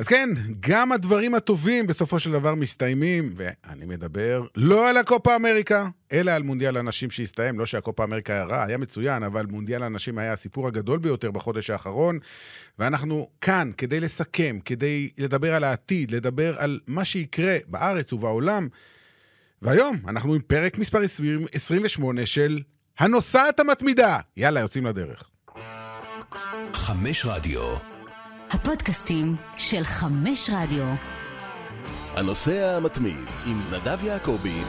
אז כן, גם הדברים הטובים בסופו של דבר מסתיימים, ואני מדבר לא על הקופה אמריקה, אלא על מונדיאל הנשים שהסתיים. לא שהקופה אמריקה היה רע, היה מצוין, אבל מונדיאל הנשים היה הסיפור הגדול ביותר בחודש האחרון, ואנחנו כאן כדי לסכם, כדי לדבר על העתיד, לדבר על מה שיקרה בארץ ובעולם. והיום אנחנו עם פרק מספר 28 של הנוסעת המתמידה. יאללה, יוצאים לדרך. חמש רדיו. הפודקאסטים של חמש רדיו. הנוסע המתמיד עם נדב יעקבי.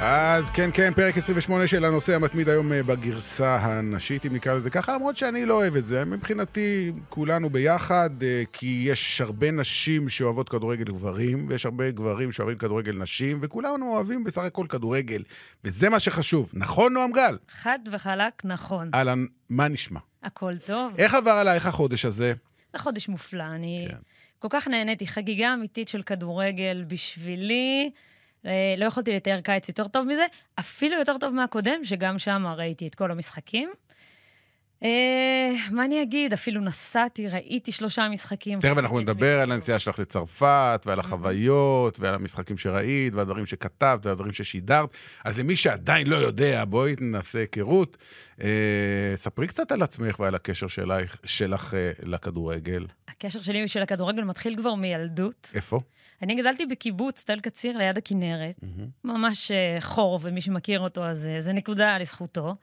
אז כן, כן, פרק 28 של הנושא המתמיד היום אה, בגרסה הנשית, אם נקרא לזה ככה, למרות שאני לא אוהב את זה. מבחינתי, כולנו ביחד, אה, כי יש הרבה נשים שאוהבות כדורגל גברים, ויש הרבה גברים שאוהבים כדורגל נשים, וכולנו אוהבים בסך הכל כדורגל. וזה מה שחשוב. נכון, נועם גל? חד וחלק, נכון. אהלן, מה נשמע? הכל טוב. איך עבר עלייך החודש הזה? זה חודש מופלא, אני כן. כל כך נהניתי. חגיגה אמיתית של כדורגל בשבילי. אה, לא יכולתי לתאר קיץ יותר טוב מזה, אפילו יותר טוב מהקודם, שגם שם ראיתי את כל המשחקים. אה, מה אני אגיד? אפילו נסעתי, ראיתי שלושה משחקים. תכף אנחנו נדבר על. הנסיעה שלך לצרפת, ועל החוויות, ועל המשחקים שראית, והדברים שכתבת, והדברים ששידרת. אז למי שעדיין לא יודע, בואי נעשה היכרות. אה, ספרי קצת על עצמך ועל הקשר שלך, שלך אה, לכדורגל. הקשר שלי של הכדורגל מתחיל כבר מילדות. איפה? אני גדלתי בקיבוץ תל קציר ליד הכנרת, ממש חור, ומי שמכיר אותו, אז זה נקודה לזכותו.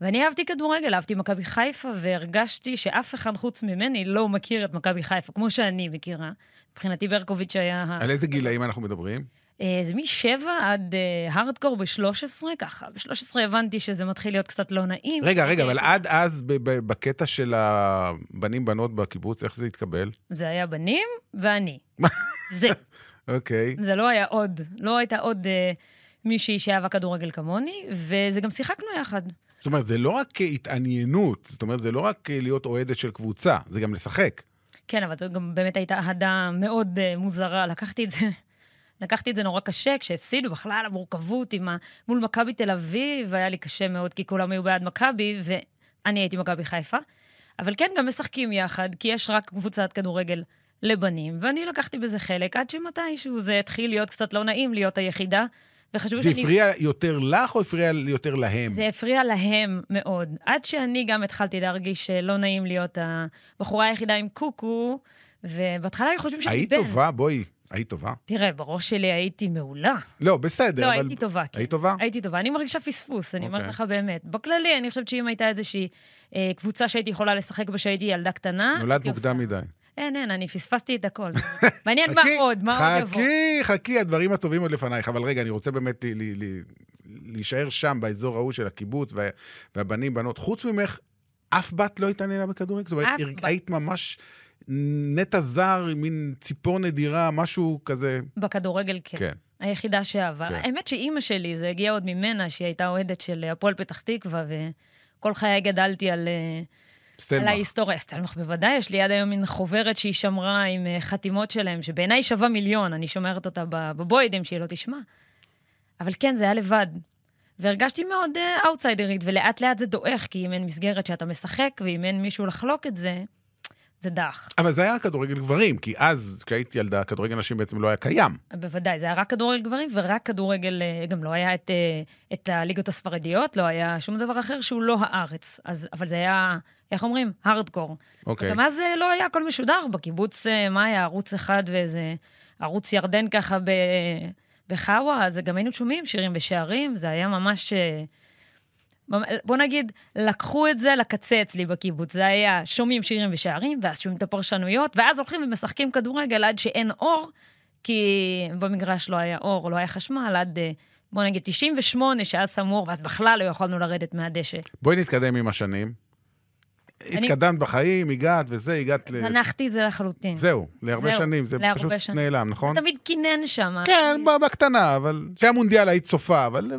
ואני אהבתי כדורגל, אהבתי מכבי חיפה, והרגשתי שאף אחד חוץ ממני לא מכיר את מכבי חיפה, כמו שאני מכירה. מבחינתי ברקוביץ' היה... על איזה גילאים אנחנו מדברים? אה, זה משבע עד אה, הארדקור ב-13, ככה. ב-13 הבנתי שזה מתחיל להיות קצת לא נעים. רגע, רגע, אה, אבל עד אז, בקטע של הבנים-בנות בקיבוץ, איך זה התקבל? זה היה בנים ואני. זה. אוקיי. זה לא היה עוד, לא הייתה עוד מישהי שאהבה כדורגל כמוני, וזה גם שיחקנו יחד. זאת אומרת, זה לא רק התעניינות, זאת אומרת, זה לא רק להיות אוהדת של קבוצה, זה גם לשחק. כן, אבל זו גם באמת הייתה אהדה מאוד uh, מוזרה. לקחתי את זה, לקחתי את זה נורא קשה כשהפסידו, בכלל המורכבות עם ה... מול מכבי תל אביב, היה לי קשה מאוד, כי כולם היו בעד מכבי, ואני הייתי מכבי חיפה. אבל כן, גם משחקים יחד, כי יש רק קבוצת כדורגל לבנים, ואני לקחתי בזה חלק, עד שמתישהו זה התחיל להיות קצת לא נעים להיות היחידה, וחשבו זה שאני... הפריע יותר לך או הפריע יותר להם? זה הפריע להם מאוד. עד שאני גם התחלתי להרגיש שלא נעים להיות הבחורה היחידה עם קוקו, ובהתחלה היו חושבים שאני היית בן. טובה? בואי, היית טובה? תראה, בראש שלי הייתי מעולה. לא, בסדר, לא, אבל... הייתי טובה, כן. היית טובה? הייתי טובה. אני מרגישה פספוס, אני אומרת אוקיי. לך באמת. בכללי, אני חושבת שאם הייתה איזושהי אה, קבוצה שהייתי יכולה לשחק בה כשהייתי ילדה קטנה... נולדת עושה. מוקדם מדי. אין, אין, אני פספסתי את הכל. מעניין מה עוד, מה עוד יבוא. חכי, חכי, הדברים הטובים עוד לפנייך. אבל רגע, אני רוצה באמת להישאר שם, באזור ההוא של הקיבוץ, וה- והבנים, בנות. חוץ ממך, אף בת לא התעניינה בכדורגל? זאת אומרת. היית ממש נטע זר, מין ציפור נדירה, משהו כזה. בכדורגל, כן. כן. היחידה שאהבה. כן. האמת שאימא שלי, זה הגיע עוד ממנה, שהיא הייתה אוהדת של הפועל פתח תקווה, וכל חיי גדלתי על, אה, על. ההיסטוריה. סטלמך בוודאי, יש לי עד היום מין חוברת שהיא שמרה עם אה, חתימות שלהם, שבעיניי שווה מיליון, אני שומרת אותה בבוידם, שהיא לא תשמע. אבל כן, זה היה לבד. והרגשתי מאוד אה, אאוטסיידרית, ולאט לאט זה דועך, כי אם אין מסגרת שאתה משחק, ואם אין מישהו לחלוק את זה, זה דח. אבל זה היה כדורגל גברים, כי אז, כשהיית ילדה, כדורגל נשים בעצם לא היה קיים. בוודאי, זה היה רק כדורגל גברים ורק כדורגל, אה, גם לא היה את, אה, את הליגות הספרדיות, לא היה שום דבר אחר שהוא לא הארץ. אז, אבל זה היה, איך אומרים? הארדקור. אוקיי. גם אז אה, לא היה הכל משודר בקיבוץ, מה היה, ערוץ אחד ואיזה ערוץ ירדן ככה ב, בחאווה, אז גם היינו שומעים שירים ושערים, זה היה ממש... בוא נגיד, לקחו את זה לקצה אצלי בקיבוץ. זה היה שומעים שירים ושערים, ואז שומעים את הפרשנויות, ואז הולכים ומשחקים כדורגל עד שאין אור, כי במגרש לא היה אור, לא היה חשמל, עד, אה, בוא נגיד, 98, שאז שמו אור, ואז בכלל לא יכולנו לרדת מהדשא. בואי נתקדם עם השנים. אני- התקדמת בחיים, הגעת וזה, הגעת ל... זנחתי את זה לחלוטין. זהו, להרבה זהו, שנים, זה פשוט שנים. נעלם, נכון? זה תמיד קינן שם. כן, ב- בקטנה, אבל... כשהיה מונדיאל היית צופה, אבל...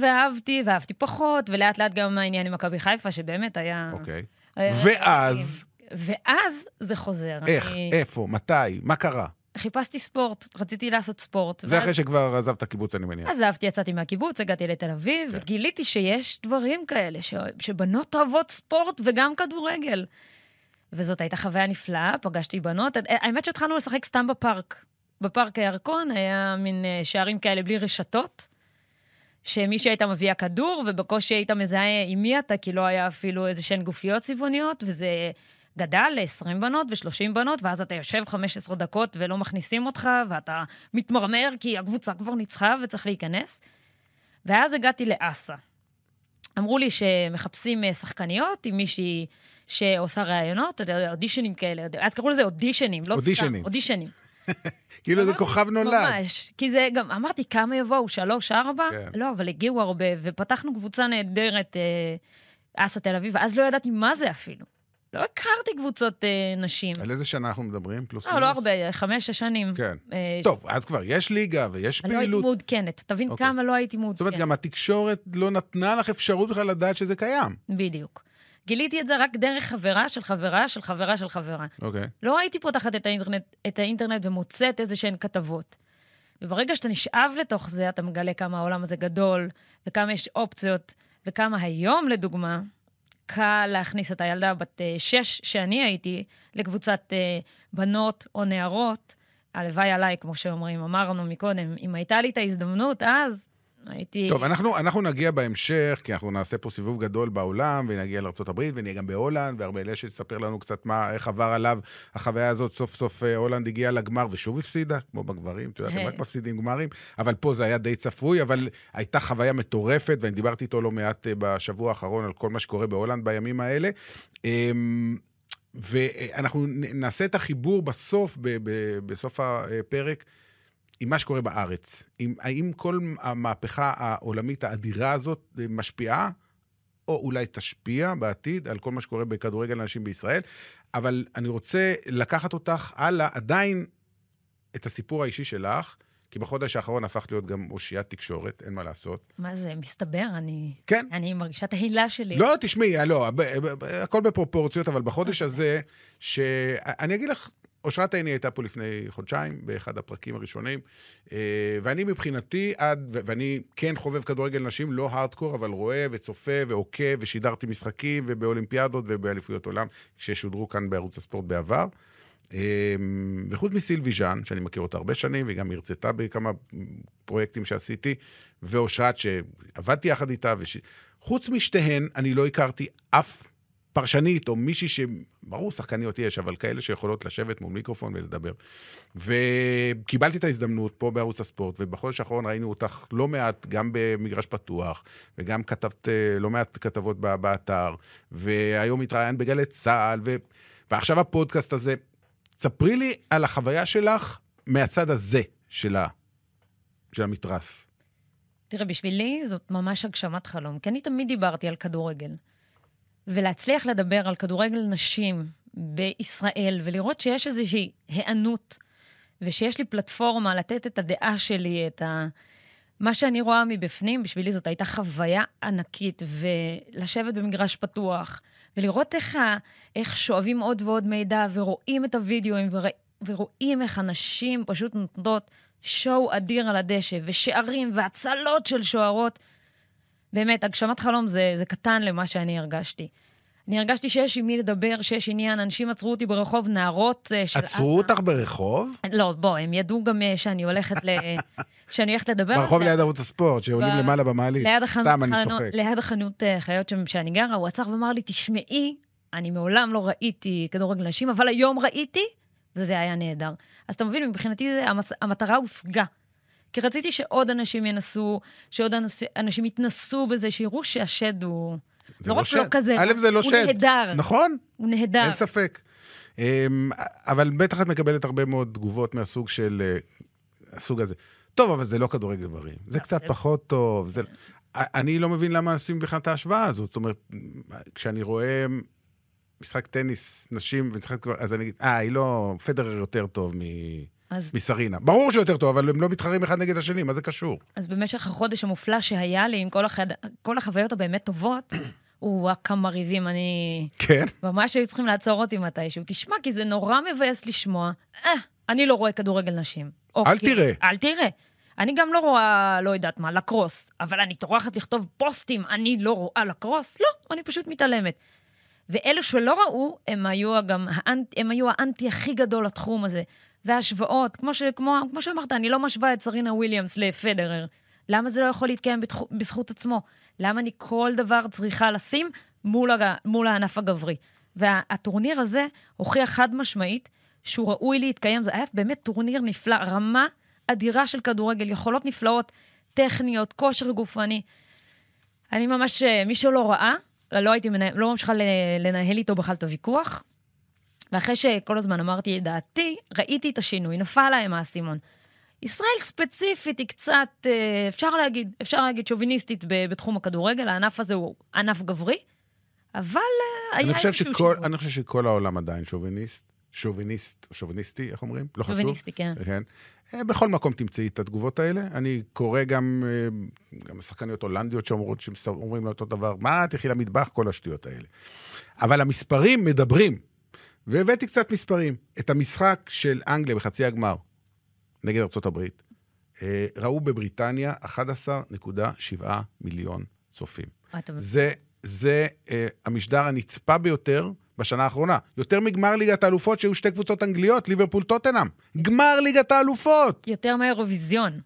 ואהבתי, ואהבתי פחות, ולאט לאט גם העניין עם מכבי חיפה, שבאמת היה... אוקיי. היה- ואז, ואז זה חוזר. איך, אני איפה, מתי, מה קרה? חיפשתי ספורט, רציתי לעשות ספורט. זה ואז אחרי שכבר עזבת קיבוץ, אני מניח. עזבתי, יצאתי מהקיבוץ, הגעתי לתל אביב, כן. וגיליתי שיש דברים כאלה, ש... שבנות אוהבות ספורט וגם כדורגל. וזאת הייתה חוויה נפלאה, פגשתי בנות. האמת שהתחלנו לשחק סתם בפארק. בפארק הירקון היה מין אה, שערים כאלה בלי רשתות, שמי שהייתה מביאה כדור, ובקושי היית מזהה עם מי אתה, כי לא היה אפילו איזה שהן גופיות צבעוניות, וזה גדל ל-20 בנות ו-30 בנות, ואז אתה יושב 15 דקות ולא מכניסים אותך, ואתה מתמרמר כי הקבוצה כבר ניצחה וצריך להיכנס. ואז הגעתי לאסה. אמרו לי שמחפשים אה, שחקניות עם מישהי שעושה ראיונות, אתה יודע, אודישנים כאלה, אז קראו לזה אודישנים, לא אודישנים. סתם, אודישנים. כאילו זה כוכב נולד. ממש. כי זה גם, אמרתי, כמה יבואו? שלוש, ארבע? כן. לא, אבל הגיעו הרבה, ופתחנו קבוצה נהדרת, אה, אסה תל אביב, ואז לא ידעתי מה זה אפילו. לא הכרתי קבוצות אה, נשים. על איזה שנה אנחנו מדברים? פלוס לא, לא הרבה, חמש, שש שנים. כן. אה, טוב, אז כבר יש ליגה ויש לא הייתי פעילות. מעודכנת. תבין אוקיי. כמה לא הייתי זאת מעודכנת. אומרת, גם התקשורת לא נתנה לך אפשרות בכלל לדעת שזה קיים. בדיוק. גיליתי את זה רק דרך חברה של חברה של חברה של חברה. אוקיי. לא הייתי פותחת את האינטרנט, את האינטרנט ומוצאת איזה שהן כתבות. וברגע שאתה נשאב לתוך זה, אתה מגלה כמה העולם הזה גדול, וכמה יש אופציות, וכמה היום, לדוגמה, קל להכניס את הילדה בת אה, שש, שאני הייתי, לקבוצת אה, בנות או נערות. הלוואי עליי, כמו שאומרים, אמרנו מקודם, אם הייתה לי את ההזדמנות אז, הייתי... טוב, אנחנו, אנחנו נגיע בהמשך, כי אנחנו נעשה פה סיבוב גדול בעולם, ונגיע לארה"ב, ונהיה גם בהולנד, וארבל אשת יספר לנו קצת מה, איך עבר עליו החוויה הזאת. סוף סוף אה, הולנד הגיעה לגמר ושוב הפסידה, כמו בגברים, את יודעת, הם רק מפסידים גמרים, אבל פה זה היה די צפוי, אבל הייתה חוויה מטורפת, ואני דיברתי איתו לא מעט אה, בשבוע האחרון על כל מה שקורה בהולנד בימים האלה. אמ, ואנחנו נעשה את החיבור בסוף, בסוף הפרק, עם מה שקורה בארץ. עם, האם כל המהפכה העולמית האדירה הזאת משפיעה, או אולי תשפיע בעתיד על כל מה שקורה בכדורגל נשים בישראל, אבל אני רוצה לקחת אותך הלאה, עדיין את הסיפור האישי שלך, כי בחודש האחרון הפכת להיות גם אושיית תקשורת, אין מה לעשות. מה זה, מסתבר? אני... כן. אני מרגישה את ההילה שלי. לא, תשמעי, לא, הכל בפרופורציות, אבל בחודש הזה, שאני אגיד לך, אושרת עיני הייתה פה לפני חודשיים, באחד הפרקים הראשונים, אה, ואני מבחינתי, עד, ואני כן חובב כדורגל נשים, לא הארדקור, אבל רואה וצופה ועוקב, ושידרתי משחקים, ובאולימפיאדות ובאליפויות עולם, ששודרו כאן בערוץ הספורט בעבר. אה, וחוץ מסילבי ז'אן, שאני מכיר אותה הרבה שנים, והיא גם הרצתה בכמה פרויקטים שעשיתי, ואושרת, שעבדתי יחד איתה, וש... חוץ משתיהן, אני לא הכרתי אף פרשנית או מישהי ש... ברור, שחקניות יש, אבל כאלה שיכולות לשבת מול מיקרופון ולדבר. וקיבלתי את ההזדמנות פה בערוץ הספורט, ובחודש האחרון ראינו אותך לא מעט, גם במגרש פתוח, וגם כתבת אה, לא מעט כתבות באתר, והיום התראיינת בגלי צה"ל, ו... ועכשיו הפודקאסט הזה. ספרי לי על החוויה שלך מהצד הזה של, ה... של המתרס. תראה, בשבילי זאת ממש הגשמת חלום, כי אני תמיד דיברתי על כדורגל. ולהצליח לדבר על כדורגל נשים בישראל, ולראות שיש איזושהי היענות, ושיש לי פלטפורמה לתת את הדעה שלי, את ה... מה שאני רואה מבפנים, בשבילי זאת הייתה חוויה ענקית, ולשבת במגרש פתוח, ולראות איך. איך שואבים עוד ועוד מידע, ורואים את הוידאוים. ורואים איך אנשים פשוט נותנות שואו אדיר על הדשא, ושערים, והצלות של שוערות. באמת, הגשמת חלום זה, זה קטן למה שאני הרגשתי. אני הרגשתי שיש עם מי לדבר, שיש עניין, אנשים עצרו אותי ברחוב, נערות אה, של עצרו אותך ברחוב? לא, בוא, הם ידעו גם אה, שאני הולכת, ל... שאני הולכת לדבר על זה. ברחוב ליד ערוץ הספורט, שעולים ב- למעלה במעלית. סתם, אני צוחק. ליד החנות אה, חיות שאני גרה, הוא עצר ואמר לי, תשמעי, אני מעולם לא ראיתי כדורגל נשים, אבל היום ראיתי, וזה היה נהדר. אז אתה מבין, מבחינתי זה, המס... המטרה הושגה. כי רציתי שעוד אנשים ינסו, שעוד אנש... אנשים יתנסו בזה, שיראו שהשד הוא... זה לא רק לא. כזה, א', זה לא הוא שד. נהדר. נכון, הוא נהדר. אין ספק. אמ, אבל בטח את מקבלת הרבה מאוד תגובות מהסוג של... אה, הסוג הזה. טוב, אבל זה לא כדורגל גברים. זה לא, קצת זה- פחות טוב. זה... אני לא מבין למה עושים בכלל את ההשוואה הזאת. זאת אומרת, כשאני רואה משחק טניס נשים ומשחק אז אני אגיד, אה, היא לא... פדרר יותר טוב מ... אז, מסרינה. ברור שיותר טוב, אבל הם לא מתחרים אחד נגד השני, מה זה קשור? אז במשך החודש המופלא שהיה לי, עם כל, החד... כל החוויות הבאמת טובות, הוא כמה ריבים, אני... כן? ממש היו צריכים לעצור אותי מתישהו. תשמע, כי זה נורא מבאס לשמוע, אה, אני לא רואה כדורגל נשים. אל אוקיי, תראה. אל תראה. אני גם לא רואה, לא יודעת מה, לקרוס, אבל אני טורחת לכתוב פוסטים, אני לא רואה לקרוס? לא, אני פשוט מתעלמת. ואלו שלא ראו, הם היו גם, האנט, הם היו האנטי הכי גדול לתחום הזה. וההשוואות, כמו, ש, כמו, כמו שאמרת, אני לא משווה את סרינה וויליאמס לפדרר. למה זה לא יכול להתקיים בתח... בזכות עצמו? למה אני כל דבר צריכה לשים מול, הג... מול הענף הגברי? והטורניר הזה הוכיח חד משמעית שהוא ראוי להתקיים. זה היה באמת טורניר נפלא, רמה אדירה של כדורגל, יכולות נפלאות, טכניות, כושר גופני. אני ממש, מי שלא ראה, לא הייתי מנה... לא ממשיכה לנהל איתו בכלל את הוויכוח. ואחרי שכל הזמן אמרתי את דעתי, ראיתי את השינוי, נפל להם האסימון. ישראל ספציפית היא קצת, אה, אפשר להגיד, אפשר להגיד שוביניסטית בתחום הכדורגל, הענף הזה הוא ענף גברי, אבל אה, היה איזשהו שינוי. אני חושב שכל העולם עדיין שוביניסט. שוביניסט, שוביניסטי, איך אומרים? לא חשוב. שוביניסטי, כן. כן. אה, בכל מקום תמצאי את התגובות האלה. אני קורא גם, גם שחקניות הולנדיות שאומרות, שאומרים לו אותו דבר, מה, תלכי למטבח, כל השטויות האלה. אבל המספרים מדברים. והבאתי קצת מספרים. את המשחק של אנגליה בחצי הגמר נגד ארה"ב, אה, ראו בבריטניה 11.7 מיליון צופים. זה, זה אה, המשדר הנצפה ביותר בשנה האחרונה. יותר מגמר ליגת האלופות שהיו שתי קבוצות אנגליות, ליברפול טוטנאם. גמר ליגת האלופות! יותר מהאירוויזיון.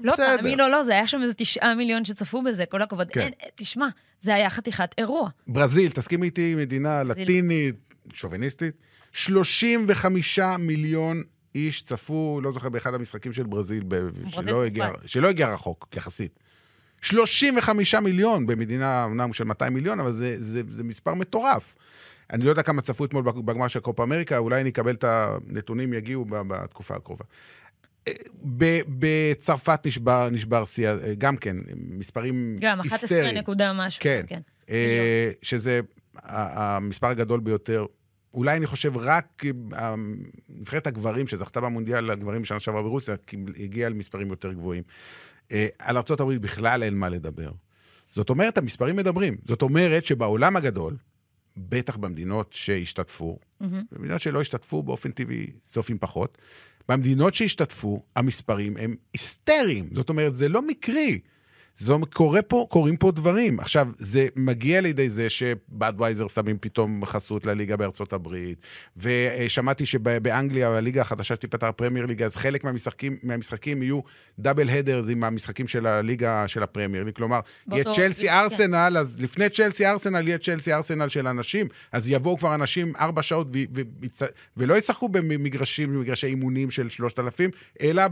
לא, תאמין או לא, זה היה שם איזה תשעה מיליון שצפו בזה, כל הכבוד. כן. אין, תשמע, זה היה חתיכת אירוע. ברזיל, תסכים איתי, מדינה. לטינית, שוביניסטית. 35 מיליון איש צפו, לא זוכר, באחד המשחקים של ברזיל, ב- שלא, הגיע, שלא הגיע רחוק, יחסית. 35 מיליון במדינה, אמנם של 200 מיליון, אבל זה, זה, זה מספר מטורף. אני לא יודע כמה צפו אתמול בגמר של קופה אמריקה, אולי נקבל את הנתונים, יגיעו בתקופה הקרובה. בצרפת נשבר, נשבר שיא, גם כן, מספרים גם, 11 היסטריים. נקודה משהו. כן, כן. אה, שזה המספר הגדול ביותר אולי אני חושב רק אה, נבחרת הגברים שזכתה במונדיאל הגברים בשנה שעברה ברוסיה, הגיעה למספרים יותר גבוהים. אה, על ארה"ב בכלל אין מה לדבר. זאת אומרת, המספרים מדברים. זאת אומרת שבעולם הגדול, בטח במדינות שהשתתפו, mm-hmm. במדינות שלא השתתפו באופן טבעי צופים פחות, במדינות שהשתתפו, המספרים הם היסטריים. זאת אומרת, זה לא מקרי. זה קורה פה, קורים פה דברים. עכשיו, זה מגיע לידי זה שבאדווייזר שמים פתאום חסות לליגה בארצות הברית, ושמעתי שבאנגליה, הליגה החדשה שתיפתח, פרמייר ליגה, אז חלק מהמשחקים, מהמשחקים יהיו double headers עם המשחקים של הליגה של הפרמייר ליג. כלומר, יהיה צ'לסי ארסנל, אז לפני צ'לסי ארסנל יהיה צ'לסי ארסנל של הנשים, אז יבואו כבר אנשים ארבע שעות ו- ו- ו- ולא ישחקו במגרשים, במגרשי אימונים של שלושת אלפים, אלא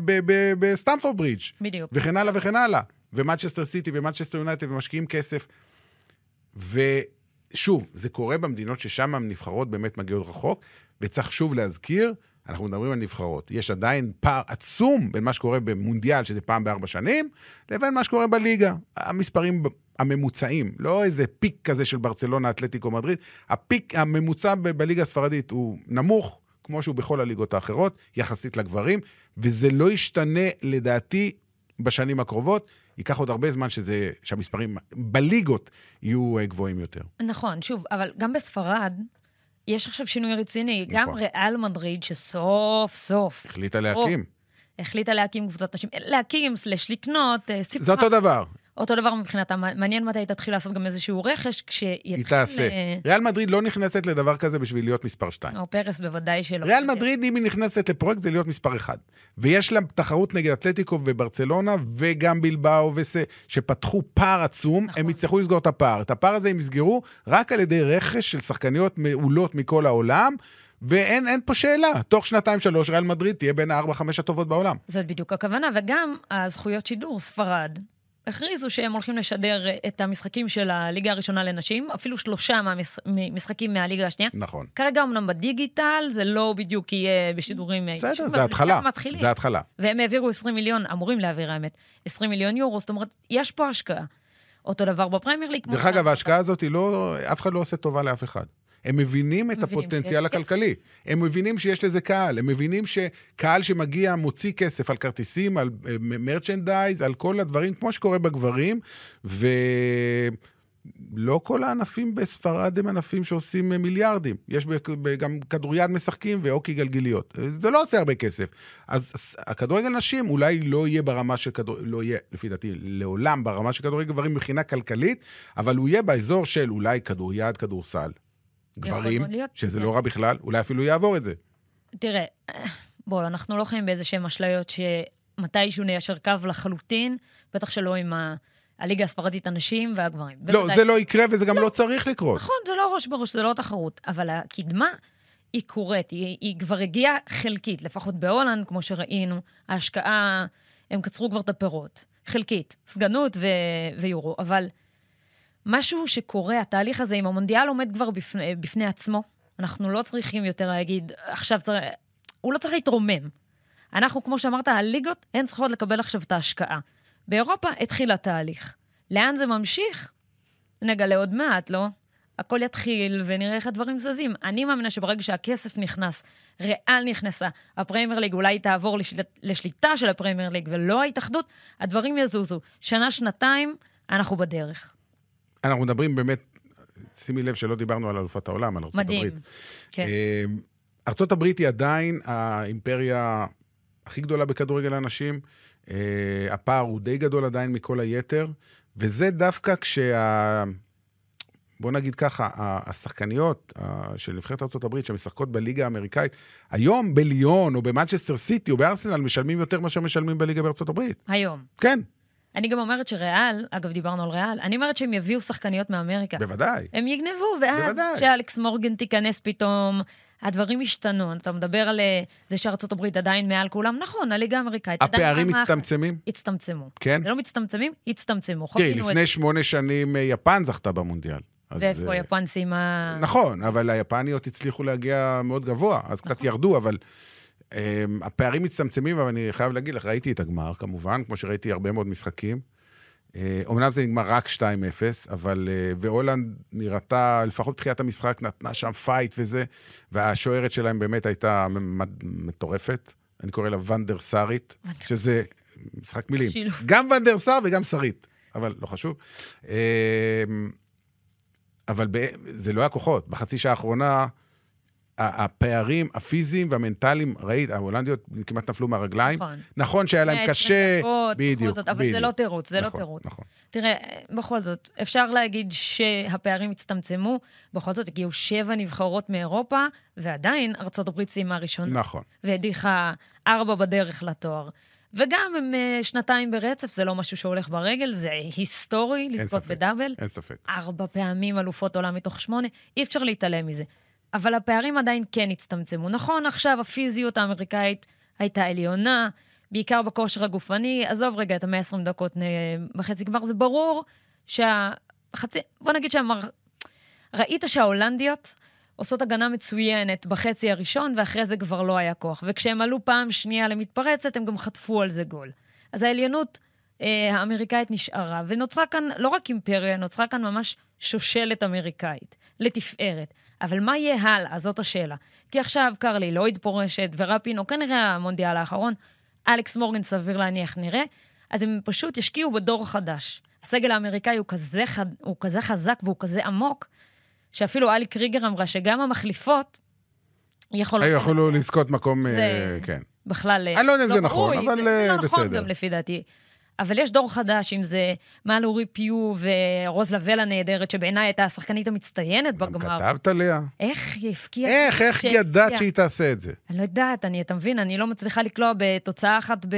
בסטמפורד ברידג'. בדיוק. וכן הלאה וכן הלאה. ומנצ'סטר סיטי ומנצ'סטר יונייטד ומשקיעים כסף. ושוב, זה קורה במדינות ששם הנבחרות באמת מגיעות רחוק, וצריך שוב להזכיר, אנחנו מדברים על נבחרות. יש עדיין פער עצום בין מה שקורה במונדיאל, שזה פעם בארבע שנים, לבין מה שקורה בליגה. המספרים הממוצעים, לא איזה פיק כזה של ברצלונה, אתלטיקו מדריד, הפיק הממוצע ב- בליגה הספרדית הוא נמוך, כמו שהוא בכל הליגות האחרות, יחסית לגברים, וזה לא ישתנה, לדעתי, בשנים הקרובות. ייקח עוד הרבה זמן שזה, שהמספרים בליגות יהיו אה, גבוהים יותר. נכון, שוב, אבל גם בספרד, יש עכשיו שינוי רציני. נכון. גם ריאל מדריד, שסוף סוף... החליטה להקים. או, החליטה להקים קבוצת נשים, להקים, סלש לקנות, אה, סיפרה. זה אותו דבר. אותו דבר מבחינתה, מעניין מתי היא תתחיל לעשות גם איזשהו רכש, כשיתחיל... היא תעשה. אה, ריאל מדריד לא נכנסת לדבר כזה בשביל להיות מספר 2. או פרס בוודאי שלא. ריאל מדריד, אם היא נכנסת לפרויקט, זה להיות מספר 1. ויש לה תחרות נגד אתלטיקו וברצלונה, וגם בלבאו, וס... שפתחו פער עצום, נכון. הם יצטרכו לסגור את הפער. את הפער הזה הם יסגרו רק על ידי רכש של שחקניות מעולות מכל העולם. ואין פה שאלה, תוך שנתיים-שלוש ריאל מדריד תהיה בין הארבע-חמש הטובות בעולם. זאת בדיוק הכוונה, וגם הזכויות שידור, ספרד, הכריזו שהם הולכים לשדר את המשחקים של הליגה הראשונה לנשים, אפילו שלושה מהמשחקים מהליגה השנייה. נכון. כרגע אמנם בדיגיטל, זה לא בדיוק יהיה בשידורים... בסדר, זה התחלה. זה התחלה. והם העבירו 20 מיליון, אמורים להעביר האמת, 20 מיליון יורו, זאת אומרת, יש פה השקעה. אותו דבר בפרמייר ליג. דרך אגב, ההשקעה הזאת, לא, אף אחד לא עושה טובה לאף אחד. הם מבינים את מבינים הפוטנציאל הכלכלי. הם מבינים שיש לזה קהל. הם מבינים שקהל שמגיע מוציא כסף על כרטיסים, על מרצ'נדייז, על כל הדברים, כמו שקורה בגברים, ו... לא כל הענפים בספרד הם ענפים שעושים מיליארדים. יש גם כדוריד משחקים והוקי גלגיליות. זה לא עושה הרבה כסף. אז הכדורגל נשים אולי לא יהיה ברמה של כדורגל, לא יהיה, לפי דעתי, לעולם ברמה של כדורגל גברים מבחינה כלכלית, אבל הוא יהיה באזור של אולי כדוריד, כדורסל. גברים, שזה כן. לא רע בכלל, אולי אפילו יעבור את זה. תראה, בואו, אנחנו לא חיים באיזה שהם אשליות שמתישהו ניישר קו לחלוטין, בטח שלא עם ה... הליגה הספרדית הנשים והגברים. לא. זה לא יקרה וזה גם לא צריך לקרות. נכון, זה לא ראש בראש, זה לא תחרות, אבל הקדמה היא קורית, היא, היא כבר הגיעה חלקית, לפחות בהולנד, כמו שראינו, ההשקעה, הם קצרו כבר את הפירות, חלקית, סגנות ו, ויורו, אבל משהו שקורה, התהליך הזה עם המונדיאל עומד כבר בפני, בפני עצמו, אנחנו לא צריכים יותר להגיד, עכשיו צריך, הוא לא צריך להתרומם. אנחנו, כמו שאמרת, הליגות, הן צריכות לקבל עכשיו את ההשקעה. באירופה התחיל התהליך. לאן זה ממשיך? נגלה עוד מעט, לא? הכל יתחיל ונראה איך הדברים זזים. אני מאמינה שברגע שהכסף נכנס, ריאל נכנסה, הפרמייר ליג אולי תעבור לשל... לשליטה של הפרמייר ליג ולא ההתאחדות, הדברים יזוזו. שנה, שנתיים, אנחנו בדרך. אנחנו מדברים באמת, שימי לב שלא דיברנו על אלופת העולם, על ארצות מדהים. הברית. כן. אה, ארצות הברית היא עדיין האימפריה הכי גדולה בכדורגל האנשים. אה, הפער הוא די גדול עדיין מכל היתר, וזה דווקא כשה... בוא נגיד ככה, השחקניות של נבחרת ארה"ב שמשחקות בליגה האמריקאית, היום בליון או במנצ'סטר סיטי או בארסנל משלמים יותר מאשר משלמים בליגה הברית. היום. כן, אני גם אומרת שריאל, אגב, דיברנו על ריאל, אני אומרת שהם יביאו שחקניות מאמריקה. בוודאי. הם יגנבו, ואז. שאלכס מורגן תיכנס פתאום, הדברים השתנו. אתה מדבר על אה, זה שארצות הברית עדיין מעל כולם, נכון, הליגה האמריקאית עדיין... הפערים. מצטמצמים? הצטמצמו. כן. לא מצטמצמים, הצטמצמו. תראי, לפני שמונה שנים אה, יפן זכתה במונדיאל. ואיפה אה, יפן סיימה... נכון, אבל היפניות הצליחו להגיע מאוד גבוה, אז קצת נכון. ירדו, אבל הפערים מצטמצמים, אבל אני חייב להגיד לך, ראיתי את הגמר, כמובן, כמו שראיתי הרבה מאוד משחקים. אומנם זה נגמר רק 2-0, אבל... אה, והולנד נראתה, לפחות בתחילת המשחק, נתנה שם fight וזה, והשוערת שלהם באמת הייתה מטורפת. אני קורא לה ונדר סארית, שזה משחק מילים. שילוב. גם ונדר סאר וגם שרית, אבל לא חשוב. Um, אבל זה לא היה כוחות. בחצי שעה האחרונה, הפערים הפיזיים והמנטליים, ראית, ההולנדיות כמעט נפלו מהרגליים. נכון. נכון שהיה להם 120 קשה, דקות, בדיוק, זאת, אבל זה בדיוק. לא תירוץ, זה לא נכון, תירוץ. נכון. תראה, בכל זאת, אפשר להגיד שהפערים הצטמצמו, בכל זאת הגיעו שבע נבחרות מאירופה, ועדיין ארצות הברית סיימה ראשונה. נכון. והדיחה ארבע בדרך לתואר. וגם הם אה, שנתיים ברצף, זה לא משהו שהולך ברגל, זה היסטורי לזכות. בדאבל. אין ספק. ארבע פעמים אלופות עולם מתוך שמונה, אי אפשר להתעלם מזה. אבל הפערים עדיין כן הצטמצמו. נכון, עכשיו הפיזיות האמריקאית הייתה עליונה, בעיקר בכושר הגופני. עזוב רגע את ה-120 דקות נ- בחצי גמר, זה ברור שהחצי... בוא נגיד שהמר... ראית שההולנדיות עושות הגנה מצוינת בחצי הראשון, ואחרי זה כבר לא היה כוח. וכשהם עלו פעם שנייה למתפרצת, הם גם חטפו על זה גול. אז העליונות אה, האמריקאית נשארה, ונוצרה כאן לא רק אימפריה, נוצרה כאן ממש שושלת אמריקאית, לתפארת. אבל מה יהיה הלאה? זאת השאלה. כי עכשיו קרלי לויד פורשת, ורפינו, כנראה המונדיאל האחרון, אלכס מורגן סביר להניח נראה, אז הם פשוט ישקיעו בדור החדש. הסגל האמריקאי הוא כזה, חד, הוא כזה חזק והוא כזה עמוק, שאפילו אלי קריגר אמרה שגם המחליפות יכולות... יכולו לזכות מקום, זה- אה, כן. בכלל... אה, אני לא יודע אם זה ראוי, נכון, אבל, זה אה, לא נכון בסדר. גם לפי דעתי. אבל יש דור חדש, אם זה מאלורי פיו ורוז לבלה נהדרת, שבעיניי הייתה השחקנית המצטיינת גם בגמר. כתבת עליה? איך היא הפקיעה? איך, איך שהפקיעה. ידעת שהיא תעשה את זה? אני לא יודעת, אני, אתה מבין, אני לא מצליחה לקלוע בתוצאה אחת ב...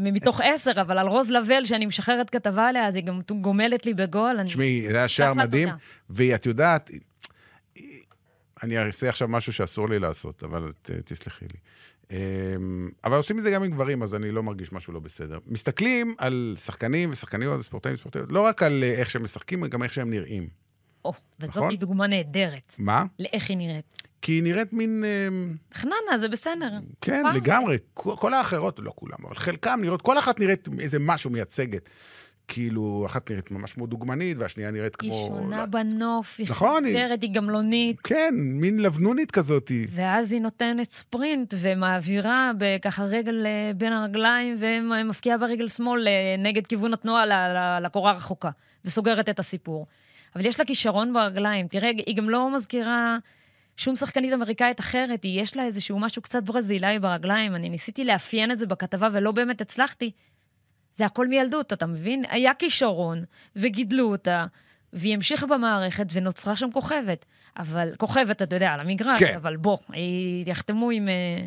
מתוך עשר, אבל על רוז לבל, שאני משחררת כתבה עליה, אז היא גם גומלת לי בגול. תשמעי, זה היה שער מדהים. ואת יודעת, אני אעשה עכשיו משהו שאסור לי לעשות, אבל ת- תסלחי לי. אמ, אבל עושים את זה גם עם גברים, אז אני לא מרגיש משהו לא בסדר. מסתכלים על שחקנים ושחקניות, ספורטאים וספורטאיות, לא רק על אה, איך שהם משחקים, גם איך שהם נראים. או, וזאת נכון? היא דוגמה נהדרת מה? לאיך היא נראית. כי היא נראית מין... אמ, חננה, זה בסדר. כן, וואו. לגמרי. כל האחרות, לא כולם, אבל חלקם נראות, כל אחת נראית איזה משהו מייצגת. כאילו, אחת נראית ממש כמו דוגמנית, והשנייה נראית כמו... היא שונה לא- בנוף, היא נכון, היא- חסרת, היא גמלונית, כן, מין לבנונית כזאת. ואז היא נותנת ספרינט ומעבירה בככה רגל אה, בין הרגליים, ומפקיעה ברגל שמאל אה, נגד כיוון התנועה לקורה הרחוקה, וסוגרת את הסיפור. אבל יש לה כישרון ברגליים. תראה, היא גם לא מזכירה שום שחקנית אמריקאית אחרת, היא, יש לה איזשהו משהו קצת ברזילאי ברגליים. אני ניסיתי לאפיין את זה בכתבה ולא באמת הצלחתי. זה הכל מילדות, אתה מבין? היה כישרון, וגידלו אותה, והיא המשיכה במערכת ונוצרה שם כוכבת. אבל, כוכבת, אתה יודע, על המגרש, כן. אבל בוא, יחתמו עם... אה,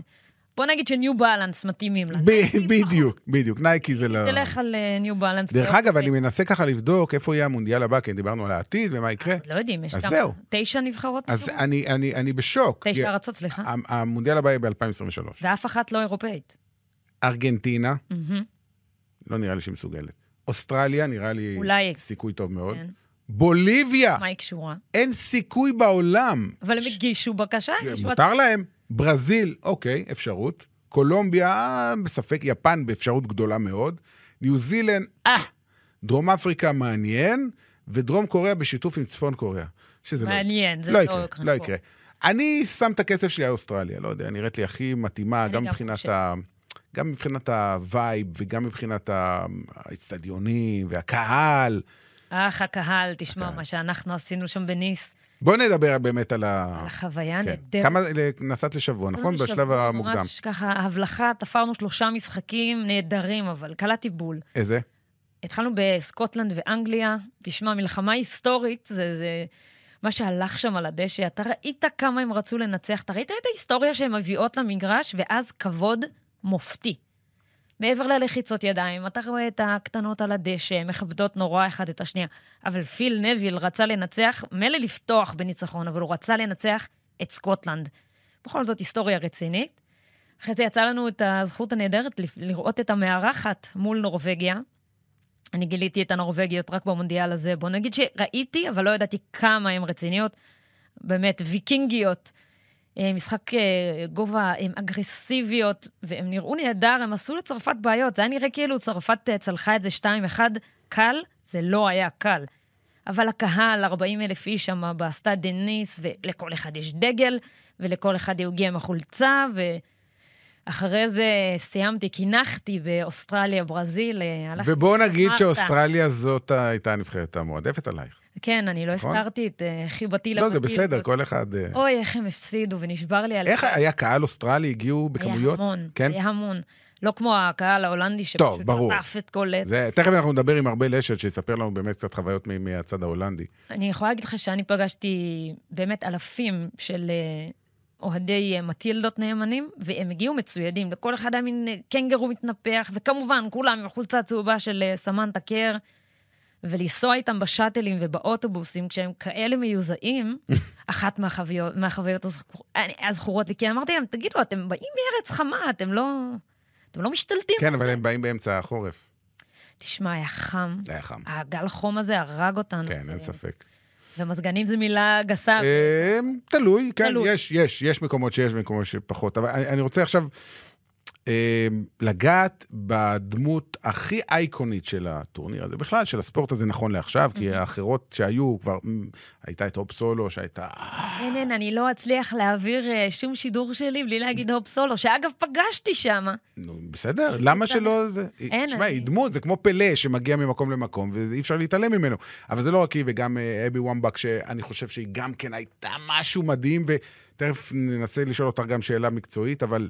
בוא נגיד שניו בלנס מתאימים לה. בדיוק, בדיוק. נייקי זה לא... תלך על אה, ניו בלנס. דרך אגב, אני מנסה ככה לבדוק איפה יהיה המונדיאל הבא, כי דיברנו על העתיד ומה יקרה. לא יודעים, יש? זהו. תשע נבחרות? אז? אני- בשוק. תשע ארצות, סליחה. המ- המונדיאל הבא יהיה ב-2023. ואף אחת לא אירופאית. ארגנטינה, לא נראה לי שהיא מסוגלת. אוסטרליה, נראה לי אולי. סיכוי טוב מאוד. כן. בוליביה, מה היא קשורה? אין סיכוי בעולם. אבל הם הגישו בקשה. הגישו מותר להם. ברזיל, אוקיי, אפשרות. קולומביה, בספק. יפן, באפשרות גדולה מאוד. ניו זילנד, אה. דרום אפריקה, מעניין. ודרום קוריאה בשיתוף עם צפון קוריאה. שזה לא מעניין, זה לא לא יקרה, יקרה. לא יקרה. אני שם את הכסף שלי על אוסטרליה, לא יודע, נראית לי הכי מתאימה, גם מבחינת. ה... גם מבחינת ה vibe וגם מבחינת האצטדיונים והקהל. אך, הקהל, תשמע, הקהל. מה שאנחנו עשינו שם בניס, בואו נדבר באמת על ה... על החוויה כן. נהדרת. כמה נסעת לשבוע, נכון? ממש בשלב המוקדם. ממש ככה, הבלחה, תפרנו שלושה משחקים נהדרים, אבל קלעתי בול. איזה? התחלנו בסקוטלנד ואנגליה, תשמע, מלחמה היסטורית, זה, זה מה שהלך שם על הדשא. אתה ראית כמה הם רצו לנצח, אתה ראית את ההיסטוריה שהן מביאות למגרש, ואז כבוד מופתי. מעבר ללחיצות ידיים, אתה רואה את הקטנות על הדשא, מכבדות נורא אחד את השנייה. אבל פיל נביל רצה לנצח, מילא לפתוח בניצחון, אבל הוא רצה לנצח את סקוטלנד. בכל זאת, היסטוריה רצינית. אחרי זה יצא לנו את הזכות הנהדרת לראות את המארחת מול נורבגיה. אני גיליתי את הנורבגיות רק במונדיאל הזה. בוא נגיד שראיתי, אבל לא ידעתי כמה הן רציניות. באמת, ויקינגיות. אה, משחק אה, גובה, הן אגרסיביות, והן נראו נהדר, הם עשו לצרפת בעיות. זה היה נראה כאילו צרפת אה, צלחה את זה 2-1 קל, זה לא היה קל. אבל הקהל, 40 אלף איש שם בסטאד דה ניס, ולכל אחד יש דגל, ולכל אחד הוא הגיע עם החולצה, ואחרי זה סיימתי, קינחתי באוסטרליה, ברזיל, הלכתי... ובואו נגיד. שאוסטרליה זאת הייתה הנבחרת המועדפת עלייך. כן, אני לא נכון? הסתרתי את אה, חיבתי לא, זה. בסדר, כל אחד... אה, אוי, איך הם הפסידו, ונשבר לי על... איך היה קהל אוסטרלי, הגיעו בכמויות? היה המון, כן? היה המון. לא כמו הקהל ההולנדי שפשוט. עטף את כל... זה, תכף אנחנו נדבר עם ארבל אשת, שיספר לנו באמת קצת חוויות מהצד ההולנדי. אני יכולה להגיד לך שאני פגשתי באמת אלפים של אה, אוהדי מטילדות נאמנים, והם הגיעו מצוידים. לכל אחד היה מין קנגרו מתנפח, וכמובן, כולם עם החולצה הצהובה של סמנטה קר, ולנסוע איתם בשאטלים ובאוטובוסים, כשהם כאלה מיוזעים, אחת מהחוויות, מהחוויות הזכור- הזכורות לי, כי אמרתי להם, תגידו, אתם באים מארץ חמה, אתם לא... אתם לא משתלטים כן, על אבל זה. הם באים באמצע החורף. תשמע, היה חם. היה חם. הגל חום הזה הרג אותנו. כן, אין ספק. ומזגנים זה מילה גסה. אה, תלוי, כן. יש, יש, יש מקומות שיש מקומות שפחות. אבל אני רוצה עכשיו לגעת בדמות הכי אייקונית של הטורניר הזה, בכלל של הספורט הזה נכון לעכשיו, כי האחרות שהיו כבר, הייתה את הופ סולו, שהייתה... אין, אין, אני לא אצליח להעביר אה, שום שידור שלי בלי להגיד הופ סולו, שאגב, פגשתי שם. נו, בסדר, למה שלא זה... אין, אני- היא דמות, זה כמו פלא שמגיע ממקום למקום, ואי אפשר להתעלם ממנו. אבל זה לא רק היא, וגם אה, אבי וומבק, שאני חושב שהיא גם כן הייתה משהו מדהים, ותכף ננסה לשאול אותך גם שאלה מקצועית, אבל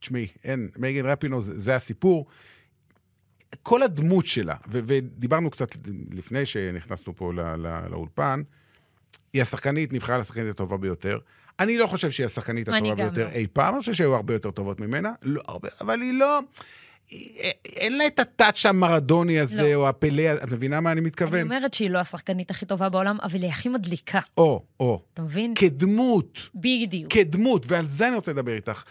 תשמעי, אין, מייגן רפינו, זה, זה הסיפור. כל הדמות שלה, ו- ודיברנו קצת לפני שנכנסנו פה ל- ל- לאולפן, היא השחקנית, נבחרה לשחקנית הטובה ביותר. אני לא חושב שהיא השחקנית אני הטובה ביותר לא. אי פעם, אני חושב שהיו הרבה יותר טובות ממנה, לא, הרבה, אבל היא לא... אין לה את הטאץ' המרדוני הזה, לא. או הפלא, את מבינה מה אני אני מתכוון? אומרת שהיא לא השחקנית הכי טובה בעולם, אבל היא הכי מדליקה, או, או, אתה מבין? כדמות, בדיוק. כדמות, ועל זה אני רוצה לדבר איתך.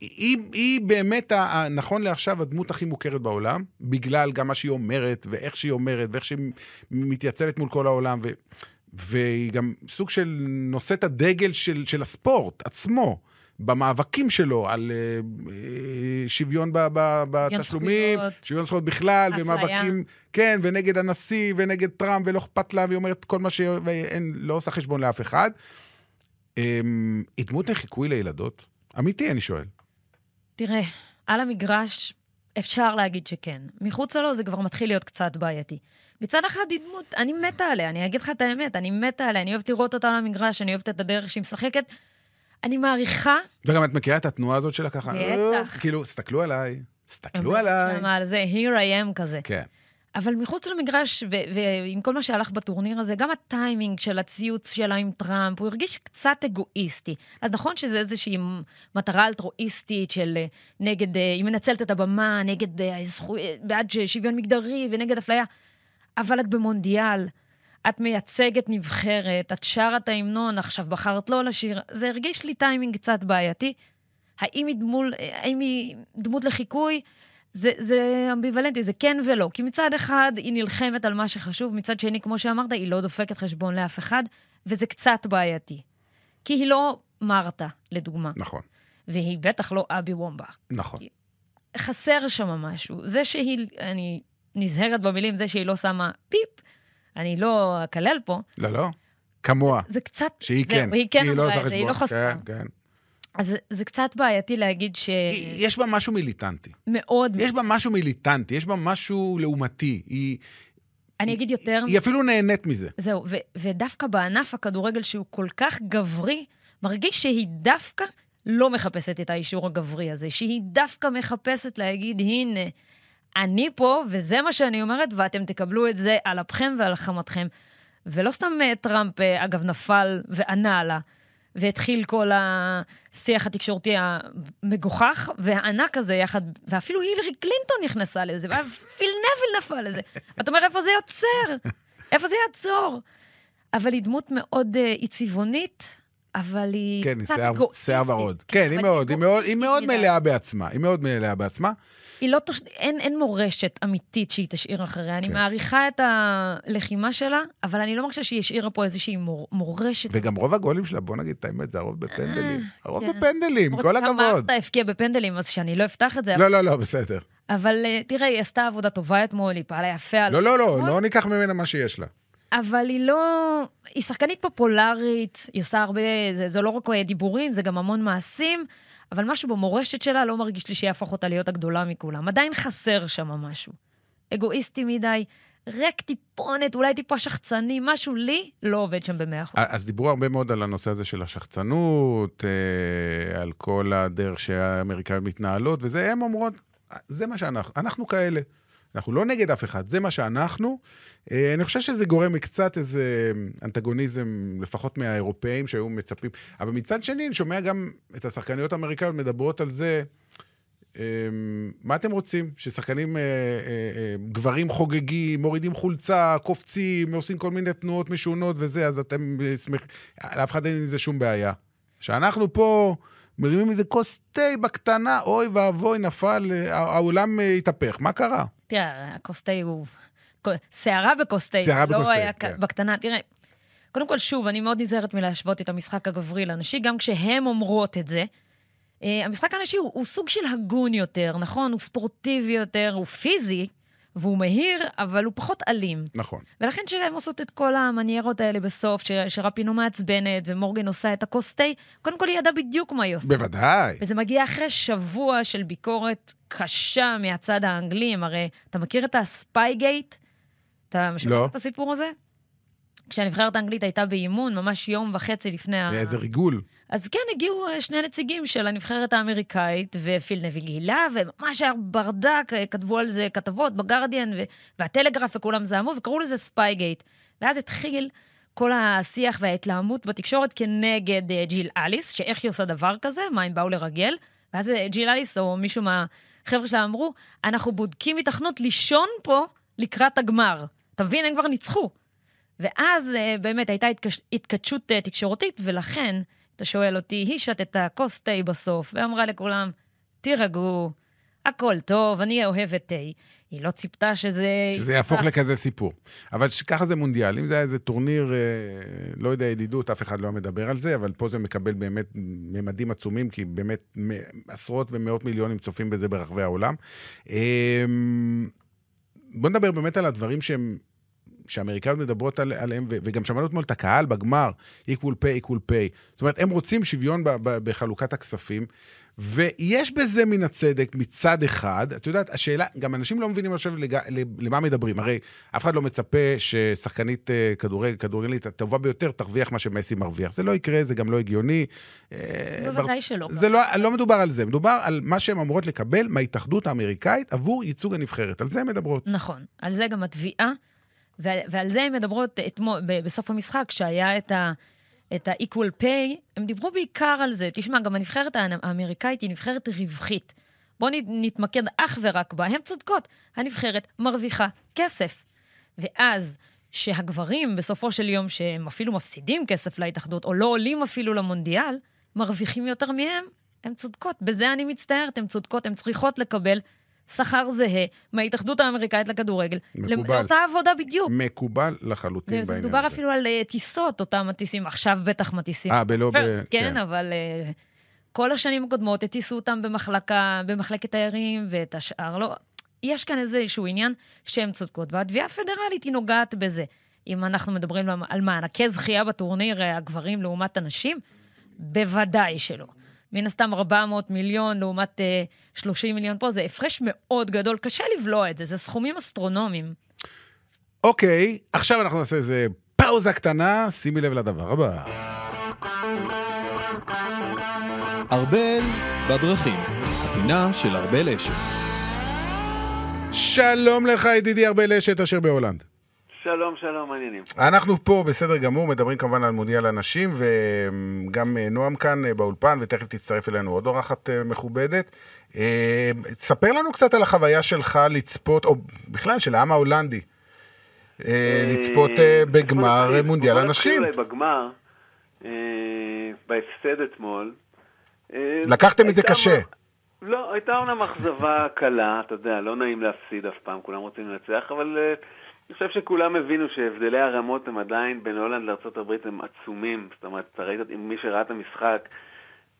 היא, היא באמת, נכון לעכשיו, הדמות הכי מוכרת בעולם, בגלל גם מה שהיא אומרת, ואיך שהיא אומרת, ואיך שהיא מתייצבת מול כל העולם, ו, והיא גם סוג של נושאת הדגל של, של הספורט עצמו. במאבקים שלו על אה, שוויון ב- ב- בתשלומים, זכויות. שוויון זכויות בכלל, אפליה. ומאבקים, כן, ונגד הנשיא, ונגד טראמפ, ולא אכפת לה, והיא אומרת כל מה ש... ואין, לא עושה חשבון לאף אחד. אמ, היא דמות לחיקוי לילדות? אמיתי, אני שואל. תראה, על המגרש אפשר להגיד שכן. מחוצה לו זה כבר מתחיל להיות קצת בעייתי. מצד אחד היא דמות, אני מתה עליה, אני אגיד לך את האמת, אני מתה עליה, אני אוהבת לראות אותה על המגרש, אני אוהבת את הדרך שהיא משחקת. אני מעריכה... וגם את מכירה את התנועה הזאת שלה ככה? בטח. כאילו, סתכלו עליי, הם הסתכלו עליי. על זה, here I am כזה. כן. אבל מחוץ למגרש, ועם כל מה שהלך בטורניר הזה, גם הטיימינג של הציוץ שלה עם טראמפ, הוא הרגיש קצת אגואיסטי. אז נכון שזה איזושהי מטרה אלטרואיסטית של אה, נגד, אה, היא מנצלת את הבמה, נגד אה, הזכו... בעד שוויון מגדרי ונגד אפליה, אבל את במונדיאל, את מייצגת נבחרת, את שרה את ההמנון, עכשיו בחרת לא לשיר, זה הרגיש לי טיימינג קצת בעייתי. האם היא, דמול, האם היא דמות לחיקוי? זה, זה אמביוולנטי, זה כן ולא. כי מצד אחד היא נלחמת על מה שחשוב, מצד שני, כמו שאמרת, היא לא דופקת חשבון לאף אחד, וזה קצת בעייתי. כי היא לא מרתה, לדוגמה. נכון, והיא בטח לא אבי וומבך. נכון. חסר שם משהו. זה שהיא, אני נזהרת במילים, זה שהיא לא שמה פיפ, אני לא אקלל פה, לא, לא. כמוה. זה קצת... שהיא זהו, כן. היא כן לא אמרה עושה את זה, היא לא. חסרה. כן, כן. אז זה- קצת בעייתי להגיד היא- יש בה משהו מיליטנטי. שמאוד... יש בה משהו מיליטנטי, יש בה משהו לעומתי. היא, אני אגיד יותר... היא אפילו נהנית מזה. זהו, ו- ודווקא בענף הכדורגל שהוא כל כך גברי, מרגיש שהיא דווקא לא מחפשת את האישור הגברי הזה, שהיא דווקא מחפשת להגיד, הנה, אני פה, וזה מה שאני אומרת, ואתם תקבלו את זה על אפכם ועל חמתכם. ולא סתם אה, טראמפ, אה, אגב, נפל וענה לה, והתחיל כל השיח התקשורתי המגוחך והענק הזה יחד, ואפילו הילרי קלינטון נכנסה לזה, ופיל נביל נפל לזה. ואתה אומר, איפה זה יוצר? איפה זה יעצור? אבל היא דמות מאוד uh, צבעונית, אבל היא כן, היא שיער- ורוד. כן, היא מאוד, היא מאוד- היא מאוד. מלאה בעצמה. היא מאוד מלאה בעצמה. היא לא תוש... אין, אין מורשת אמיתית שהיא תשאיר אחריה. אני כן. מעריכה את הלחימה שלה, אבל אני לא מרגישה שהיא השאירה פה איזושהי מור... מורשת. וגם רוב הגולים שלה, בוא נגיד את האמת, זה הרוב בפנדלים. הרוב כן. בפנדלים, כל הכבוד. מרתה הבקיע בפנדלים, אז שאני לא אפתח את זה. לא, לא, לא, בסדר. אבל אה, תראה, היא עשתה עבודה טובה אתמול, היא פעלה יפה. לא, לא, לא? לא ניקח ממנה מה שיש לה. אבל היא לא... היא שחקנית פופולרית, היא עושה הרבה... זה, זה לא רק דיבורים, זה גם המון מעשים, אבל משהו במורשת שלה לא מרגיש לי שיהפוך אותה להיות הגדולה מכולם. עדיין חסר שם משהו. אגואיסטי מדי, ריק טיפונת, אולי טיפה שחצני, משהו לי לא עובד שם במאה אחוז. אז דיברו הרבה מאוד על הנושא הזה של השחצנות, אה, על כל הדרך שהאמריקאיות מתנהלות, וזה, הן אומרות, זה מה שאנחנו, אנחנו כאלה. אנחנו לא נגד אף אחד, זה מה שאנחנו. אה, אני חושב שזה גורם קצת איזה אנטגוניזם, לפחות מהאירופאים שהיו מצפים. אבל מצד שני, אני שומע גם את השחקניות האמריקאיות מדברות על זה. אה, מה אתם רוצים? ששחקנים, אה, גברים חוגגים, מורידים חולצה, קופצים, עושים כל מיני תנועות משונות וזה, אז אתם שמחים, לאף אחד אין עם זה שום בעיה. שאנחנו פה מרימים איזה כוס תה בקטנה, אוי ואבוי, נפל, העולם התהפך, מה קרה? תראה, הכוס תה הוא... סערה בכוס תה. לא היה כן. בקטנה. תראה, קודם כל, שוב, אני מאוד נזהרת מלהשוות את המשחק הגברי לנשי, גם כשהן אומרות את זה. Uh, המשחק הנשי הוא, הוא סוג של הגון יותר, נכון? הוא ספורטיבי יותר, הוא פיזי, והוא מהיר, אבל הוא פחות אלים. נכון. ולכן כשהן עושות את כל המניירות האלה בסוף, ש- שרפינו מעצבנת ומורגן עושה את הכוס תה, קודם כל היא ידעה בדיוק מה היא עושה. בוודאי. וזה מגיע אחרי שבוע של ביקורת קשה מהצד האנגלי. הם הרי, אתה מכיר את ה Spygate? אתה שמעת לא. את הסיפור הזה? כשהנבחרת האנגלית הייתה באימון, ממש יום וחצי לפני ה... איזה ריגול. אז כן, הגיעו אה, שני נציגים של הנבחרת האמריקאית, ופיל נוויל גילה, וממש היה ברדק, אה, כתבו על זה כתבות בגרדיאן, והטלגרף, וכולם זעמו, וקראו לזה Spygate. ואז התחיל כל השיח וההתלהמות בתקשורת כנגד אה, ג'יל אליס, שאיך היא עושה דבר כזה, מה הם באו לרגל. ואז ג'יל אליס, או מישהו מהחבר'ה שלה אמרו, אנחנו בודקים התכנות לישון פה לקראת הגמר. אתה מבין? הם כבר ניצחו. ואז באמת הייתה התקש... התכתשות תקשורתית, ולכן, אתה שואל אותי, היא שתתה כוס תה בסוף, ואמרה לכולם, תירגעו, הכל טוב, אני אוהבת תה. היא לא ציפתה שזה... שזה יהפוך לכזה סיפור. אבל ככה זה מונדיאל. אם זה היה איזה טורניר, אה, לא יודע, ידידות, אף אחד לא מדבר על זה, אבל פה זה מקבל באמת ממדים עצומים, כי באמת עשרות ומאות מיליונים צופים בזה ברחבי העולם. אה, בוא נדבר באמת על הדברים שהם, שהאמריקאיות מדברות על, עליהם, ו, וגם שמענו אתמול את הקהל בגמר, equal pay, equal pay. זאת אומרת, הם רוצים שוויון ב, ב, בחלוקת הכספים, ויש בזה מן הצדק מצד אחד, את יודעת, השאלה, גם אנשים לא מבינים עכשיו לג... למה מדברים. הרי אף אחד לא מצפה ששחקנית אה, כדורגל, כדורגלית הטובה ביותר תרוויח מה שמסי מרוויח. זה לא יקרה, זה גם לא הגיוני. אה, בוודאי שלא. זה לא, לא מדובר על זה, מדובר על מה שהן אמורות לקבל מההתאחדות האמריקאית עבור ייצוג הנבחרת. על זה הן מדברות. נכון, על זה גם התביעה, ועל, זה הן מדברות אתמול, בסוף המשחק, כשהיה את ה... את ה-equal pay, הם דיברו בעיקר על זה. תשמע, גם הנבחרת האמריקאית היא נבחרת רווחית. בואו נתמקד אך ורק בה. הן צודקות, הנבחרת מרוויחה כסף. ואז, שהגברים, בסופו של יום, שהם אפילו מפסידים כסף להתאחדות, או לא עולים אפילו למונדיאל, מרוויחים יותר מהם, הן צודקות. בזה אני מצטערת, הן צודקות, הן צריכות לקבל שכר זהה מההתאחדות האמריקאית לכדורגל. מקובל. לאותה עבודה בדיוק. מקובל לחלוטין בעניין הזה. מדובר אפילו על uh, טיסות, אותם מטיסים, עכשיו בטח מטיסים. אה, בלא... ב... כן, כן, אבל uh, כל השנים הקודמות הטיסו אותם במחלקה, במחלקת תיירים, ואת השאר לא. יש כאן איזשהו עניין שהן צודקות, והתביעה הפדרלית היא נוגעת בזה. אם אנחנו מדברים על מענקי זכייה בטורניר הגברים לעומת הנשים, בוודאי שלא. מן הסתם 400 מיליון לעומת uh, 30 מיליון פה, זה הפרש מאוד גדול, קשה לבלוע את זה, זה סכומים אסטרונומיים. אוקיי, עכשיו אנחנו נעשה איזה פאוזה קטנה, שימי לב לדבר הבא. ארבל בדרכים, הפינה של ארבל אשת. שלום לך ידידי ארבל אשת אשר בהולנד. שלום, שלום, מעניינים. אנחנו פה בסדר גמור, מדברים כמובן על מודיע לנשים, וגם אה, נועם כאן אה, באולפן, ותכף תצטרף אלינו עוד אורחת אה, מכובדת. תספר לנו קצת על החוויה שלך לצפות, או בכלל של העם ההולנדי, לצפות בגמר מונדיאל הנשים. בגמר, בהפסד אתמול. לקחתם את זה קשה. לא, הייתה אומנם אכזבה קלה, אתה יודע, לא נעים להפסיד אף פעם, כולם רוצים לנצח, אבל אני חושב שכולם הבינו שהבדלי הרמות הם עדיין בין הולנד לארה"ב הם עצומים. זאת אומרת, אתה ראית, מי שראה את המשחק,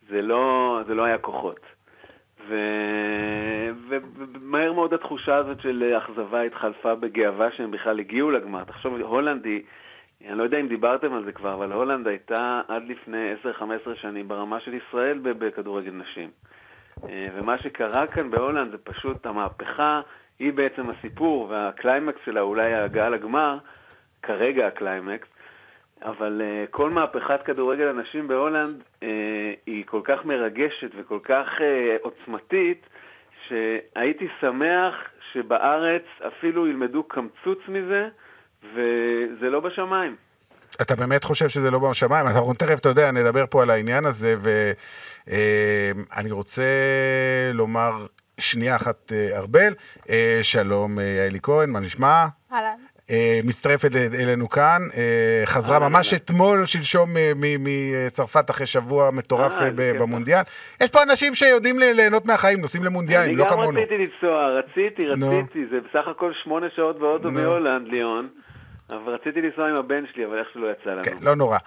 זה לא, זה לא היה כוחות. ו... ומהר מאוד התחושה הזאת של אכזבה התחלפה בגאווה שהם בכלל הגיעו לגמר. תחשוב, הולנד היא, אני לא יודע אם דיברתם על זה כבר, אבל הולנד הייתה עד לפני 10-15 שנים ברמה של ישראל בכדורגל נשים. אה, ומה שקרה כאן בהולנד זה פשוט המהפכה היא בעצם הסיפור, והקליימקס שלה אולי ההגעה לגמר, כרגע הקליימקס, אבל uh, כל מהפכת כדורגל הנשים בהולנד uh, היא כל כך מרגשת וכל כך uh, עוצמתית, שהייתי שמח שבארץ אפילו ילמדו קמצוץ מזה, וזה לא בשמיים. אתה באמת חושב שזה לא בשמיים? אנחנו תכף, אתה יודע, נדבר פה על העניין הזה, ואני רוצה לומר שנייה אחת, אה, ארבל. אה, שלום, אה, יעלי כהן, מה נשמע? אהלן. מצטרפת אלינו כאן, חזרה ממש אתמול, שלשום מצרפת אחרי שבוע מטורף במונדיאל. יש פה אנשים שיודעים ליהנות מהחיים, נוסעים למונדיאלים, לא כמונו. אני גם רציתי לנסוע, רציתי, רציתי, זה בסך הכל שמונה שעות באוטו מהולנד, ליאון. אבל רציתי לנסוע עם הבן שלי, אבל איכשהו לא יצא לנו. כן, לא נורא.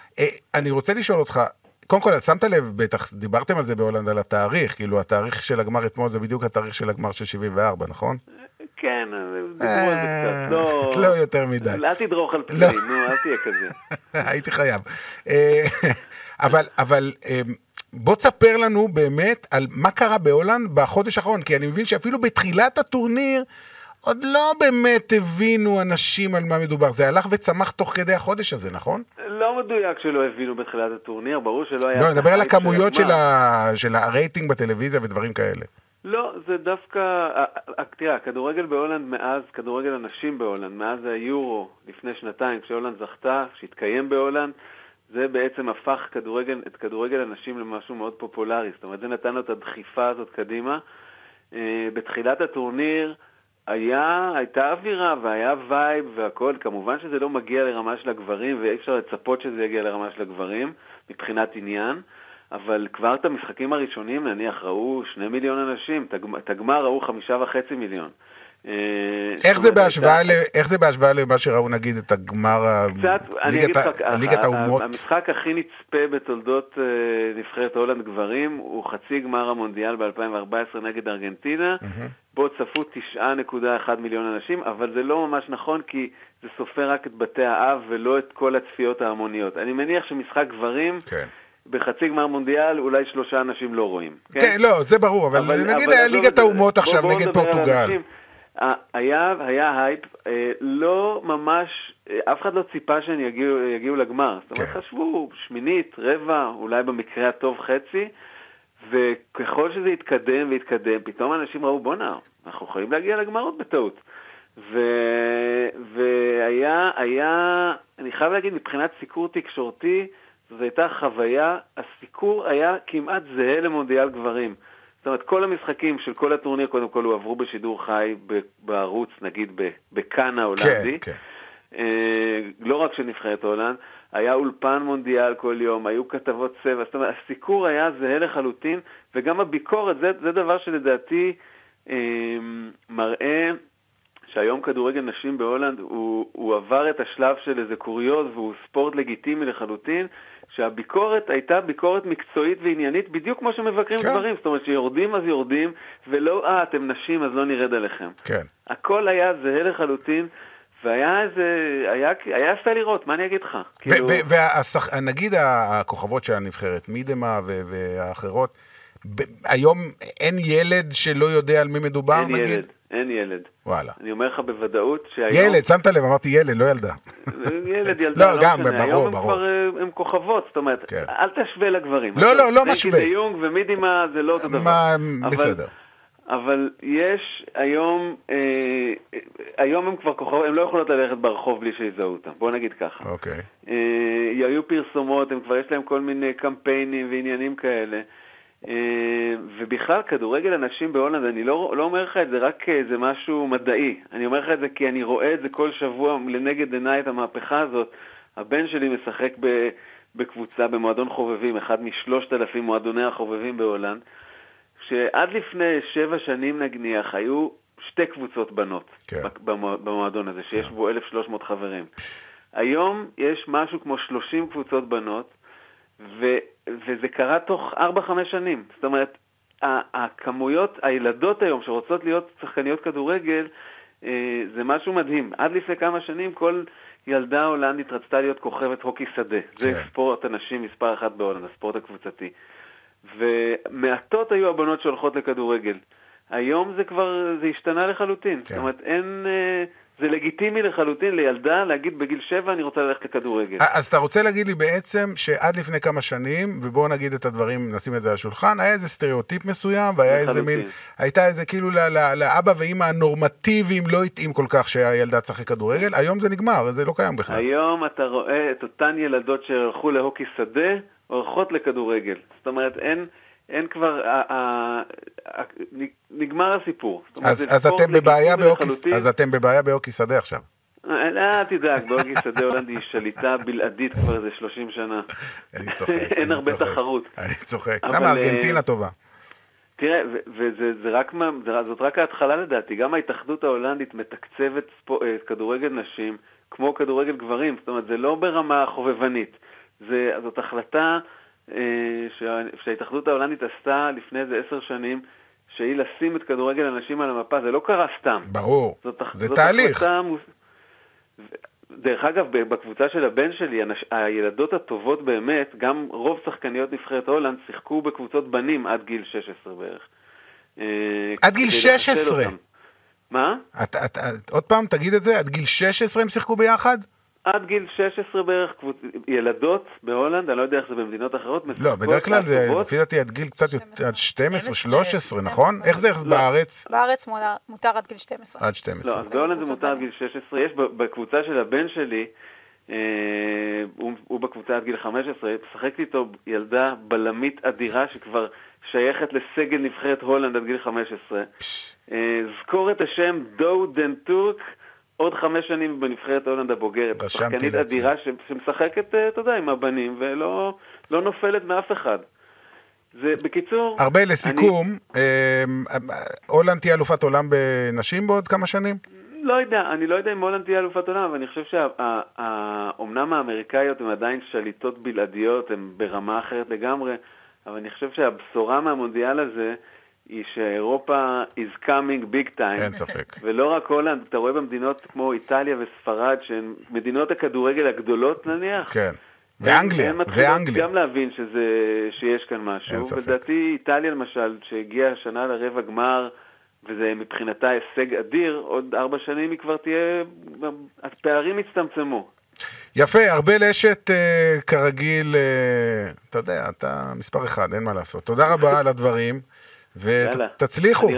אני רוצה לשאול אותך, קודם כל, שמת לב, בטח דיברתם על זה בהולנד, על התאריך, כאילו התאריך של הגמר אתמול זה בדיוק התאריך של הגמר של 74, נכון? כן, דיברו על זה קצת, לא... לא יותר מדי. אל תדרוך על לא. פנים, נו, אל תהיה כזה. הייתי חייב. אה, אבל, אבל... אה, בוא תספר לנו באמת על מה קרה בהולנד בחודש האחרון, כי אני מבין שאפילו בתחילת הטורניר עוד לא באמת הבינו אנשים על מה מדובר. זה הלך וצמח תוך כדי החודש הזה, נכון? לא מדויק שלא הבינו בתחילת הטורניר, ברור שלא היה... לא, אני מדבר על הכמויות של, ה... של הרייטינג בטלוויזיה ודברים כאלה. לא, זה דווקא... תראה, הכדורגל בהולנד מאז, כדורגל הנשים בהולנד, מאז היורו לפני שנתיים, כשהולנד זכתה, שהתקיים בהולנד, זה בעצם הפך כדורגל, את כדורגל הנשים למשהו מאוד פופולרי. זאת אומרת, זה נתן לו את הדחיפה הזאת קדימה. אה, בתחילת הטורניר, היה, הייתה אווירה והיה vibe והכל, כמובן שזה לא מגיע לרמה של הגברים ואי אפשר לצפות שזה יגיע לרמה של הגברים מבחינת עניין, אבל כבר את המשחקים הראשונים נניח ראו שני מיליון אנשים, את הגמר ראו חמישה וחצי מיליון. אה, איך זה בהשוואה ל- איך זה בהשוואה למה שראו נגיד את הגמר, ה- קצת, אגיד ליגת ה- ה- ליגת ה- האומות? המשחק הכי נצפה בתולדות אה, נבחרת הולנד גברים הוא חצי גמר המונדיאל ב-2014 נגד ארגנטינה, בו צפו 9.1 מיליון אנשים, אבל זה לא ממש נכון כי זה סופר רק את בתי האב ולא את כל הצפיות ההמוניות. אני מניח שמשחק גברים, כן. בחצי גמר מונדיאל אולי שלושה אנשים לא רואים. כן, לא, זה ברור, אבל נגיד היה עזוב ליגת. האומות בוא- עכשיו בואו נגיד נדבר על פורטוגל. היה, היה הייפ, אה, לא ממש, אה, אף אחד לא ציפה שהם יגיעו, יגיעו לגמר. זאת אומרת, כן. חשבו שמינית, רבע, אולי במקרה הטוב חצי, וככל שזה התקדם והתקדם, פתאום אנשים ראו, בואנה, אנחנו יכולים להגיע לגמר עוד בטעות. ו... והיה, היה, אני חייב להגיד, מבחינת סיקור תקשורתי, זו הייתה חוויה, הסיקור היה כמעט זהה למונדיאל גברים. זאת אומרת, כל המשחקים של כל הטורניר, קודם כל, הועברו בשידור חי בערוץ, נגיד בכאן ההולנדי. כן, כן. אה, לא רק של נבחרת הולנד, היה אולפן מונדיאל כל יום, היו כתבות צבע, זאת אומרת, הסיקור היה זהה לחלוטין, וגם הביקורת, זה, זה דבר שלדעתי אה, מראה שהיום כדורגל נשים בהולנד הוא, הוא עבר את השלב של איזה קוריוז והוא ספורט לגיטימי לחלוטין, שהביקורת הייתה ביקורת מקצועית ועניינית בדיוק כמו שמבקרים כן. דברים, זאת אומרת שיורדים אז יורדים, ולא, אה, אתם נשים אז לא נרד עליכם. כן. הכל היה זהה לחלוטין, והיה איזה, היה, היה יפה לראות, מה אני אגיד לך? כאילו, ונגיד הכוכבות של הנבחרת, מידמה והאחרות, היום אין ילד שלא יודע על מי מדובר, אין נגיד? ילד, אין ילד. וואלה. אני אומר לך בוודאות שהיום... ילד, שמת לב, אמרתי ילד, לא ילדה. ילד, ילדה, לא, גם, משנה. ברור, היום הם ברור. כבר אה, הם כוכבות, זאת אומרת, כן. אל תשווה לגברים. לא, לא, לא פרנקי משווה. דה יונג ומידימה זה לא אותו דבר. מה, אבל- בסדר. אבל יש היום, אה, היום הם כבר כוכבות, הם לא יכולות ללכת ברחוב בלי שיזהו אותם, בוא נגיד ככה. אוקיי. אה, היו פרסומות, הם כבר יש להם כל מיני קמפיינים ועניינים כאלה. אה, ובכלל, כדורגל הנשים בהולנד, אני לא, לא אומר לך את זה רק כאיזה משהו מדעי. אני אומר לך את זה כי אני רואה את זה כל שבוע לנגד עיניי, את המהפכה הזאת. הבן שלי משחק ב, בקבוצה, במועדון חובבים, אחד משלושת אלפים מועדוני החובבים בהולנד, שעד לפני שבע שנים נניח היו שתי קבוצות בנות כן. במו- במועדון הזה, שיש בו 1,300 חברים. היום יש משהו כמו 30 קבוצות בנות, ו, וזה קרה תוך 4-5 שנים. זאת אומרת, הכמויות, הילדות היום שרוצות להיות שחקניות כדורגל, אה, זה משהו מדהים. עד לפני כמה שנים כל ילדה הולנדית רצתה להיות כוכבת הוקי שדה. זה כן. ספורט הנשים מספר אחת בהולנד, הספורט הקבוצתי. ומעטות היו הבנות שהולכות לכדורגל. היום זה כבר, זה השתנה לחלוטין. כן. זאת אומרת, אין... אה, זה לגיטימי לחלוטין לילדה להגיד בגיל שבע אני רוצה ללכת לכדורגל. אז אתה רוצה להגיד לי בעצם שעד לפני כמה שנים, ובואו נגיד את הדברים, נשים את זה על השולחן, היה איזה סטריאוטיפ מסוים, והיה איזה לחלוטין. מין, הייתה איזה כאילו ל- ל- לאבא ואימא הנורמטיביים לא התאים כל כך שהילדה תשחק כדורגל, היום זה נגמר, זה לא קיים בכלל. היום אתה רואה את אותן ילדות שהלכו להוקי שדה, הולכות לכדורגל. זאת אומרת, אין, אין כבר, ה, ה, ה, נגמר הסיפור. אומרת, אז, אז אתם בבעיה באוקי. אז אתם בבעיה באוקי שדה עכשיו. אה, אל תדאג, בהוקי שדה הולנד היא שליטה בלעדית כבר איזה 30 שנה. אני צוחק. אין אני הרבה צוחק. תחרות. אני צוחק. למה ארגנטינה אה, טובה? תראה, ו- וזה זה רק, מה- זה- זאת רק ההתחלה לדעתי, גם ההתאחדות ההולנדית מתקצבת אה, כדורגל נשים כמו כדורגל גברים, זאת אומרת, זה לא ברמה חובבנית, זה, זאת החלטה אה, שה- שההתאחדות ההולנדית עשתה לפני איזה עשר שנים, שהיא לשים את כדורגל הנשים על המפה, זה לא קרה סתם. ברור. זאת, זה זאת תהליך. החלטה מוס... דרך אגב, בקבוצה של הבן שלי, הנש... הילדות הטובות באמת, גם רוב שחקניות נבחרת הולנד שיחקו בקבוצות בנים עד גיל 16 בערך. אה, עד גיל כדי לחסל 16? אותם. מה? את- את- את- עוד פעם, תגיד את זה, עד גיל 16 הם שיחקו ביחד? עד גיל 16 בערך, קבוצ... ילדות בהולנד, אני לא יודע איך זה במדינות אחרות, לא, בדרך כלל זה. לפי דעתי, עד גיל קצת יותר, עד 12, 12, 13, נכון? איך זה לא. בארץ? בארץ מותר- עד גיל 12. עד לא, 12. אז בהולנד זה מותר עד. גיל 16. יש ב- בקבוצה של הבן שלי, אה, הוא, בקבוצה עד גיל 15, משחקת איתו ילדה בלמית אדירה שכבר שייכת לסגל נבחרת הולנד עד גיל 15. אה, זכור את השם דו דן טורק, עוד חמש שנים בנבחרת הולנד הבוגרת. שחקנית. אדירה שמשחקת, אה, אתה יודע, עם הבנים, ולא לא נופלת מאף אחד. זה, בקיצור... הרבה לסיכום, אה, הולנד תהיה אלופת עולם בנשים בעוד כמה שנים? לא יודע, אני לא יודע אם הולנד תהיה אלופת עולם, אבל אני חושב שאומנם האמריקאיות הן עדיין שליטות בלעדיות, הן ברמה אחרת לגמרי, אבל אני חושב שהבשורה מהמונדיאל הזה היא שאירופה is coming big time. אין ספק. ולא רק הולנד, אתה רואה במדינות כמו איטליה וספרד, שהן מדינות הכדורגל הגדולות נניח. כן. ואנגליה, ואנגליה. גם להבין שזה, שיש כאן משהו. אין ספק. ולדעתי איטליה למשל, שהגיעה השנה לרבע גמר, וזה מבחינתה הישג אדיר, עוד ארבע שנים היא כבר תהיה, הפערים יצטמצמו. יפה, ארבל אשת, אה, כרגיל, אה, אתה יודע, אתה מספר אחד, אין מה לעשות. תודה רבה על הדברים. ותצליחו,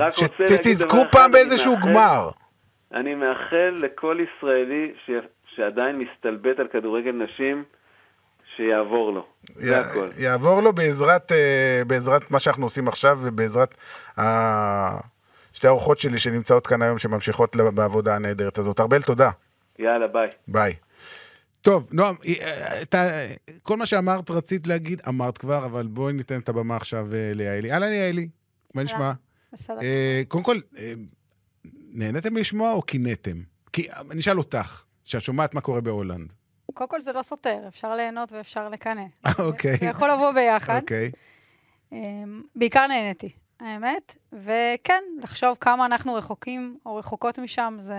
שתזכו פעם אני באיזשהו מאחל- גמר. אני מאחל לכל ישראלי ש... שעדיין מסתלבט על כדורגל נשים, שיעבור לו. זה י- הכל. יעבור לו בעזרת, אה, בעזרת מה שאנחנו עושים עכשיו, ובעזרת ה- שתי האורחות שלי שנמצאות כאן היום, שממשיכות בעבודה הנהדרת הזאת. ארבל, תודה. יאללה, ביי. ביי. טוב, נועם, אה, אתה, כל מה שאמרת רצית להגיד, אמרת כבר, אבל בואי ניתן את הבמה עכשיו אה, ליעלי. אהלן יעלי, מה נשמע? בסדר. אה, קודם כל, אה, נהניתם לשמוע או קינאתם? כי אני אשאל אותך, שאת שומעת מה קורה בהולנד. קודם כל זה לא סותר, אפשר ליהנות ואפשר לקנא. אוקיי. זה יכול לבוא ביחד. אוקיי. בעיקר נהניתי, האמת. וכן, לחשוב כמה אנחנו רחוקים או רחוקות משם, זה,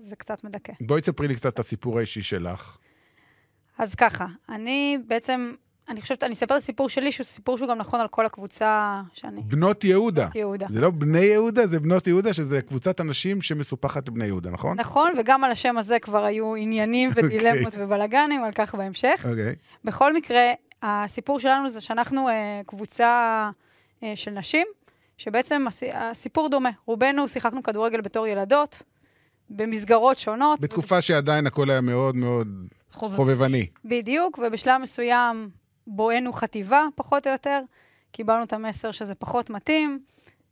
זה קצת מדכא. בואי תספרי לי קצת את הסיפור האישי שלך. אז ככה, אני בעצם, אני חושבת, אני אספר את הסיפור שלי, שהוא סיפור שהוא גם נכון על כל הקבוצה שאני... בנות יהודה. בנות יהודה. זה לא בני יהודה, זה בנות יהודה, שזה קבוצת אנשים שמסופחת לבני יהודה, נכון? נכון, וגם על השם הזה כבר היו עניינים ודילמות ובלאגנים, על כך בהמשך. אוקיי. בכל מקרה, הסיפור שלנו זה שאנחנו אה, קבוצה אה, של נשים, שבעצם הס- הסיפור דומה. רובנו שיחקנו כדורגל בתור ילדות, במסגרות שונות. בתקופה שעדיין הכל היה מאוד מאוד חובב. חובבני. בדיוק, ובשלב מסוים בואנו חטיבה, פחות או יותר. קיבלנו את המסר שזה פחות מתאים,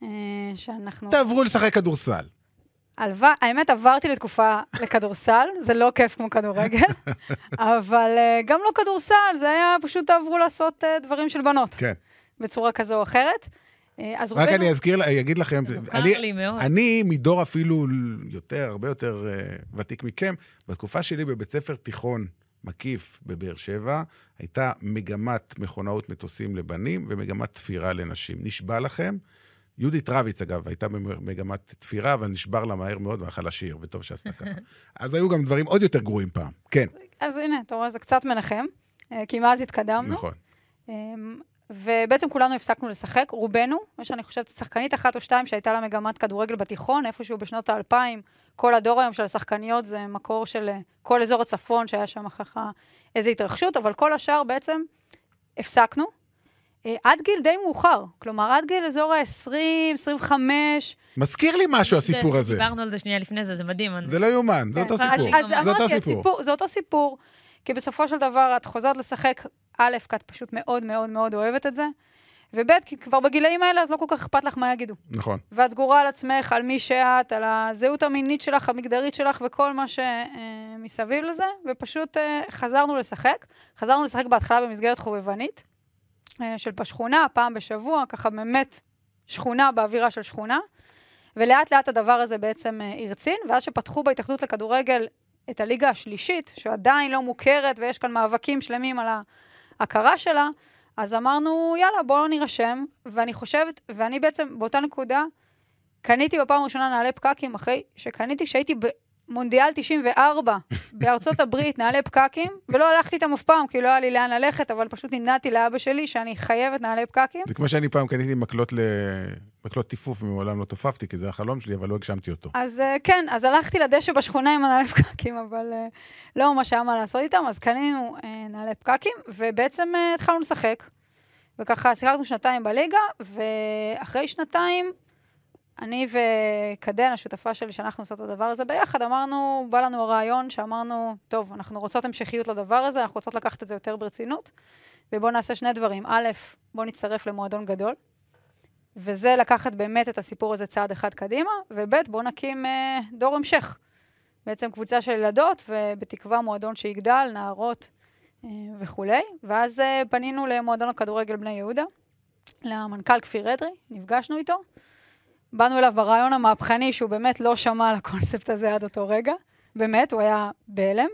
אה, שאנחנו... תעברו לשחק כדורסל. הלוואי, האמת, עברתי לתקופה לכדורסל, זה לא כיף כמו כדורגל, אבל אה, גם לא כדורסל, זה היה פשוט תעברו לעשות אה, דברים של בנות, כן. בצורה כזו או אחרת. אז רק רובנו... אני אזכיר, אגיד לכם, אני. אני מדור אפילו יותר, הרבה יותר ותיק מכם. בתקופה שלי בבית ספר תיכון מקיף בבאר שבע, הייתה מגמת מכונאות מטוסים לבנים ומגמת תפירה לנשים. נשבע לכם, יהודית רביץ, אגב, הייתה במגמת תפירה, אבל נשבר לה מהר מאוד והלכה לשיר, וטוב שעשתה ככה. אז היו גם דברים עוד יותר גרועים פעם. כן, אז הנה, אתה רואה, זה קצת מנחם, אה, כי מאז התקדמנו. נכון. אמ, ובעצם כולנו הפסקנו לשחק, רובנו, יש אני חושבת שחקנית אחת או שתיים שהייתה לה מגמת כדורגל בתיכון, איפשהו בשנות האלפיים, כל הדור היום של השחקניות זה מקור של אה, כל אזור הצפון, שהיה שם ככה איזו התרחשות, אבל כל השאר בעצם הפסקנו. אה, עד גיל די מאוחר, כלומר עד גיל אזור ה-20, 25. מזכיר לי משהו, הסיפור הזה. דיברנו על זה שנייה לפני זה, זה מדהים. זה לא יאומן, זה כן, אותו סיפור. אז זה אמרתי, אותו סיפור. זה אותו סיפור, כי בסופו של דבר את חוזרת לשחק, א', כי את פשוט מאוד מאוד מאוד אוהבת את זה, וב', כי כבר בגילאים האלה אז לא כל כך אכפת לך מה יגידו. נכון. ואת סגורה על עצמך, על מי שאת, על הזהות המינית שלך, המגדרית שלך וכל מה שמסביב לזה, ופשוט אה, חזרנו לשחק. חזרנו לשחק בהתחלה במסגרת חובבנית, אה, של בשכונה, פעם בשבוע, ככה באמת שכונה באווירה של שכונה, ולאט לאט הדבר הזה בעצם אה, הרצין, ואז שפתחו בהתאחדות לכדורגל את הליגה השלישית, שעדיין לא מוכרת ויש כאן מאבקים שלמים על ההכרה שלה, אז אמרנו, יאללה, בואו נירשם, ואני חושבת, ואני בעצם באותה נקודה, קניתי בפעם הראשונה נעלי פקקים, אחרי שקניתי כשהייתי במונדיאל 94 בארצות הברית, נעלי פקקים, ולא הלכתי איתם אף פעם, כי לא היה לי לאן ללכת, אבל פשוט נמנעתי לאבא שלי שאני חייבת נעלי פקקים. זה כמו שאני פעם קניתי מקלות ל... מקלות טיפוף, ומעולם לא תופפתי, כי זה החלום שלי, אבל לא הגשמתי אותו. אז אה, כן, אז הלכתי לדשא בשכונה עם הנעלי פקקים, אבל אה, לא ממש היה מה לעשות איתם, אז קנינו אה, נעלי פקקים, ובעצם התחלנו לשחק. וככה שיחקנו שנתיים בליגה, ואחרי שנתיים, אני וקדן, השותפה שלי, שאנחנו עושות את הדבר הזה ביחד, אמרנו, בא לנו הרעיון שאמרנו, טוב, אנחנו רוצות המשכיות לדבר הזה, אנחנו רוצות לקחת את זה יותר ברצינות, ובואו נעשה שני דברים. א', בואו נצטרף למועדון גדול, וזה לקחת באמת את הסיפור הזה צעד אחד קדימה, וב' בואו נקים אה, דור המשך. בעצם קבוצה של ילדות, ובתקווה מועדון שיגדל, נערות אה, וכולי. ואז אה, פנינו למועדון הכדורגל בני יהודה, למנכ"ל כפיר אדרי, נפגשנו איתו. באנו אליו ברעיון המהפכני, שהוא באמת לא שמע על הקונספט הזה עד אותו רגע. באמת, הוא היה בהלם.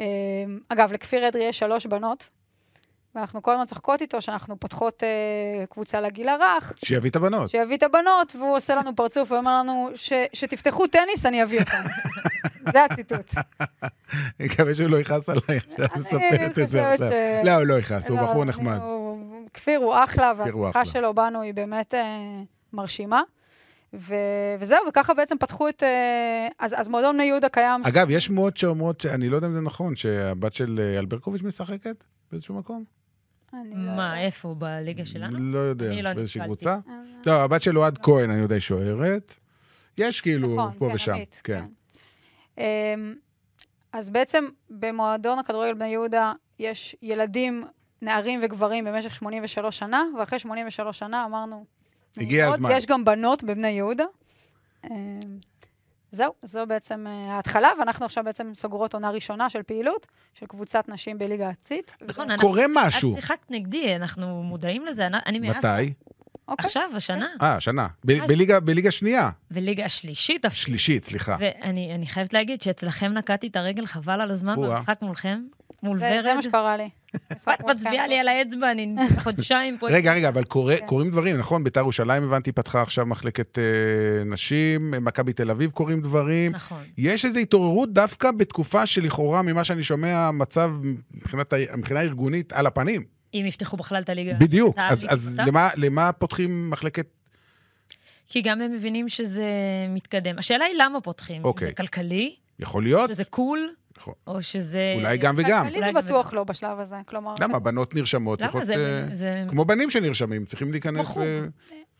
אה, אגב, לכפיר אדרי יש שלוש בנות, ואנחנו כל הזמן צוחקות איתו שאנחנו פותחות אה, קבוצה לגיל הרך, שיביא את הבנות. שיביא את הבנות, והוא עושה לנו פרצוף ואומר לנו, ש, שתפתחו טניס, אני אביא אותם. זה הציטוט. אני מקווה שהוא לא יכעס עלייך שאת מספרת את זה עכשיו. ש- לא, הוא לא יכעס, הוא לא, בחור נחמד. כפיר הוא אחלה, אחלה. שלו בנו היא באמת אה, מרשימה. ו- וזהו, וככה בעצם פתחו את... אה, אז, אז מועדון בני יהודה קיים. אגב, יש שמועות שאומרות, אני לא יודע אם זה נכון, שהבת של אה, אלברקוביץ' משחקת באיזשהו מקום? לא מה. איפה, בליגה שלנו? לא יודע, לא באיזושהי. קבוצה? אה, לא, הבת של אוהד כהן, אני יודע, היא שוערת. יש כאילו נכון, פה כן, ושם. עמית, כן. אמ, אז בעצם במועדון הכדורגל בני יהודה יש ילדים, נערים וגברים במשך 83 שנה, ואחרי 83 שנה אמרנו... הגיע הזמן. יש גם בנות בבני יהודה. זהו, זו בעצם אה, ההתחלה, ואנחנו עכשיו בעצם סוגרות עונה ראשונה של פעילות, של קבוצת נשים בליגה ארצית. נכון, ו- אנחנו- קורה משהו. את שיחקת נגדי, אנחנו מודעים לזה, אני- מאז... מתי? אוקיי. עכשיו, השנה. אה, שנה. ב- בליגה- בליגה שנייה. וליגה השלישית אפילו. שלישית, סליחה. ואני אני חייבת להגיד שאצלכם נקעתי את הרגל חבל על הזמן. במשחק מולכם, מול זה, זה ורד. מה שקרה לי. את מצביעה לי על האצבע, אני חודשיים פה. רגע, רגע, אבל כן. קורים דברים, נכון? ביתר ירושלים, הבנתי, פתחה עכשיו מחלקת אה, נשים, מכבי תל אביב קורים דברים. נכון. יש איזו התעוררות דווקא בתקופה שלכאורה, ממה שאני שומע, המצב ה- מבחינה ארגונית על הפנים. אם יפתחו בכלל את הליגה. בדיוק. אז-. למה- פותחים מחלקת... כי גם הם מבינים שזה מתקדם. השאלה היא למה פותחים. אוקיי. זה כלכלי, יכול להיות? שזה קול, יכול. או שזה... אולי גם וגם. כלכלי אולי זה בטוח. לא בשלב הזה, כלומר... למה? בנות נרשמות, למה? צריכות... זה- אה, זה... כמו בנים שנרשמים, צריכים להיכנס... חוג. ו-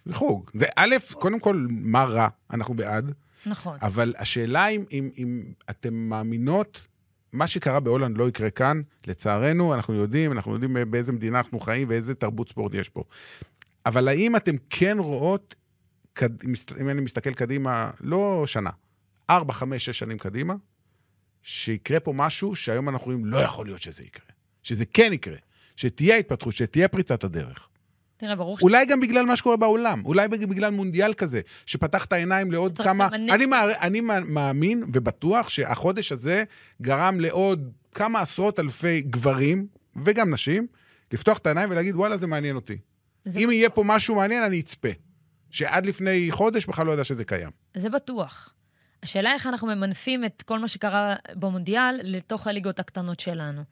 זה חוג. זה א', קודם כל, מה רע? אנחנו בעד. נכון. אבל השאלה אם, אם, אם אתם מאמינות, מה שקרה בהולנד לא יקרה כאן, לצערנו, אנחנו יודעים, אנחנו יודעים באיזה מדינה אנחנו חיים ואיזה תרבות ספורט יש פה. אבל האם אתם כן רואות, אם אני מסתכל קדימה, לא שנה, ארבע, חמש, שש שנים קדימה, שיקרה פה משהו שהיום אנחנו רואים, לא יכול להיות שזה יקרה. שזה כן יקרה. שתהיה התפתחות, שתהיה פריצת הדרך. תראה, ברור ש... אולי גם בגלל מה שקורה בעולם, אולי בגלל מונדיאל כזה, שפתח את העיניים לעוד כמה... למנף. אני, מע... אני מא- מאמין ובטוח שהחודש הזה גרם לעוד כמה עשרות אלפי גברים, וגם נשים, לפתוח את העיניים ולהגיד, וואלה, זה מעניין אותי. זה אם יהיה פה משהו מעניין, אני אצפה. שעד לפני חודש בכלל לא ידע שזה קיים. זה בטוח. השאלה איך אנחנו ממנפים את כל מה שקרה במונדיאל לתוך הליגות הקטנות שלנו.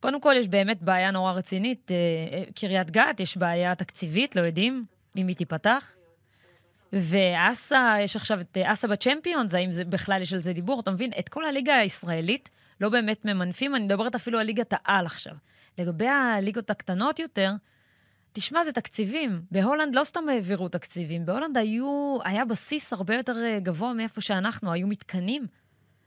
קודם כל, יש באמת בעיה נורא רצינית. אה, אה, קריית גת, יש בעיה תקציבית, לא יודעים אם היא תיפתח. ואסה, יש עכשיו את אה, אסא בצ'מפיונס, האם זה בכלל יש על זה דיבור? אתה מבין? את כל הליגה הישראלית לא באמת ממנפים, אני מדברת אפילו על ליגת העל עכשיו. לגבי הליגות הקטנות יותר, תשמע, זה תקציבים. בהולנד לא סתם העבירו תקציבים, בהולנד היו, היה בסיס הרבה יותר אה, גבוה מאיפה שאנחנו, היו מתקנים.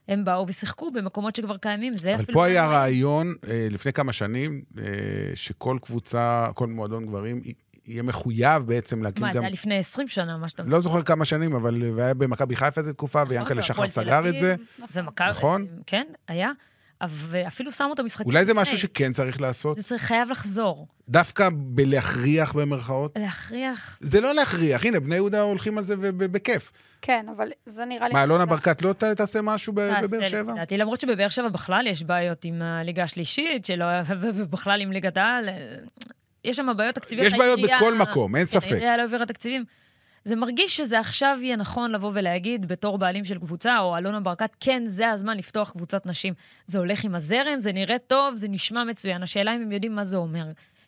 הם באו ושיחקו במקומות שכבר קיימים, זה אבל אפילו... פה היה לא- רעיון, אה, לפני כמה שנים, אה, שכל קבוצה, כל מועדון גברים, יהיה מחויב בעצם להקים מה, גם... זה היה לפני 20 שנה, מה שאתה... לא זוכר כמה שנים, אבל היה במכבי חיפה איזה תקופה, ויענקלה שחר והפועל תל סגר את זה. ומכבי... נכון. כן, היה. ואפילו שמו את המשחקים. אולי זה לפני. משהו שכן צריך לעשות? זה צריך, חייב לחזור. דווקא בלהכריח במרכאות? להכריח... זה לא להכריח, הנה, בני יהודה הולכים על זה בכיף. כן, אבל זה נראה לי... מה, אלונה ברקת לא תעשה משהו בבאר שבע? לדעתי, למרות שבבאר שבע בכלל יש בעיות עם הליגה השלישית, ובכלל עם ליגת העל. אה, יש שם בעיות תקציביות. יש בעיות בכל מקום, אין כן, ספק. העירייה לא העבירה תקציבים. זה מרגיש שזה עכשיו יהיה נכון לבוא ולהגיד, בתור בעלים של קבוצה, או אלונה ברקת, כן, זה הזמן לפתוח קבוצת נשים. זה הולך עם הזרם, זה נראה טוב, זה נשמע מצוין. השאלה אם הם יודעים מה זה אומר.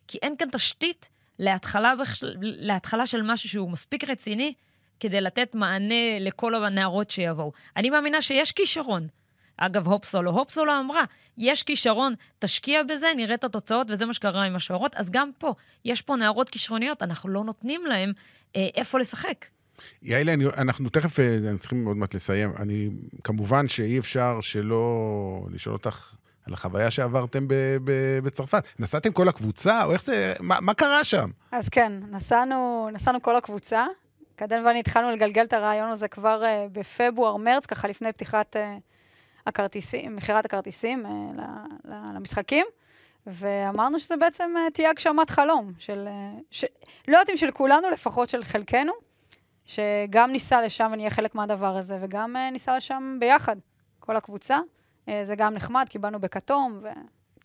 כי אין כאן תשתית להתחלה, להתחלה של משהו שהוא מספיק רציני, כדי לתת מענה לכל הנערות שיבואו. אני מאמינה שיש כישרון. אגב, הופסולו, הופסולו אמרה, יש כישרון, תשקיע בזה, נראה את התוצאות, וזה מה שקרה עם השוערות. אז גם פה, יש פה נערות כישרוניות, אנחנו לא נותנים להן אה, איפה לשחק. יעל, אני- אנחנו תכף אה, אנחנו צריכים עוד מעט לסיים. אני, כמובן שאי אפשר שלא לשאול אותך על החוויה שעברתם ב- ב- בצרפת. נסעתם כל הקבוצה, או איך זה, מה, מה קרה שם? אז כן, נסענו, נסענו כל הקבוצה. קדן ואני התחלנו לגלגל את הרעיון הזה כבר uh, בפברואר-מרץ, ככה לפני פתיחת uh, הכרטיסים, מכירת הכרטיסים ל- למשחקים. ואמרנו שזה בעצם אה, תהיה הגשמת חלום, של... אה, ש... לא יודעת אם של כולנו, לפחות של חלקנו, שגם ניסע לשם ונהיה חלק מהדבר הזה, וגם אה, ניסע לשם ביחד, כל הקבוצה. אה, זה גם נחמד, כי באנו בכתום, ו...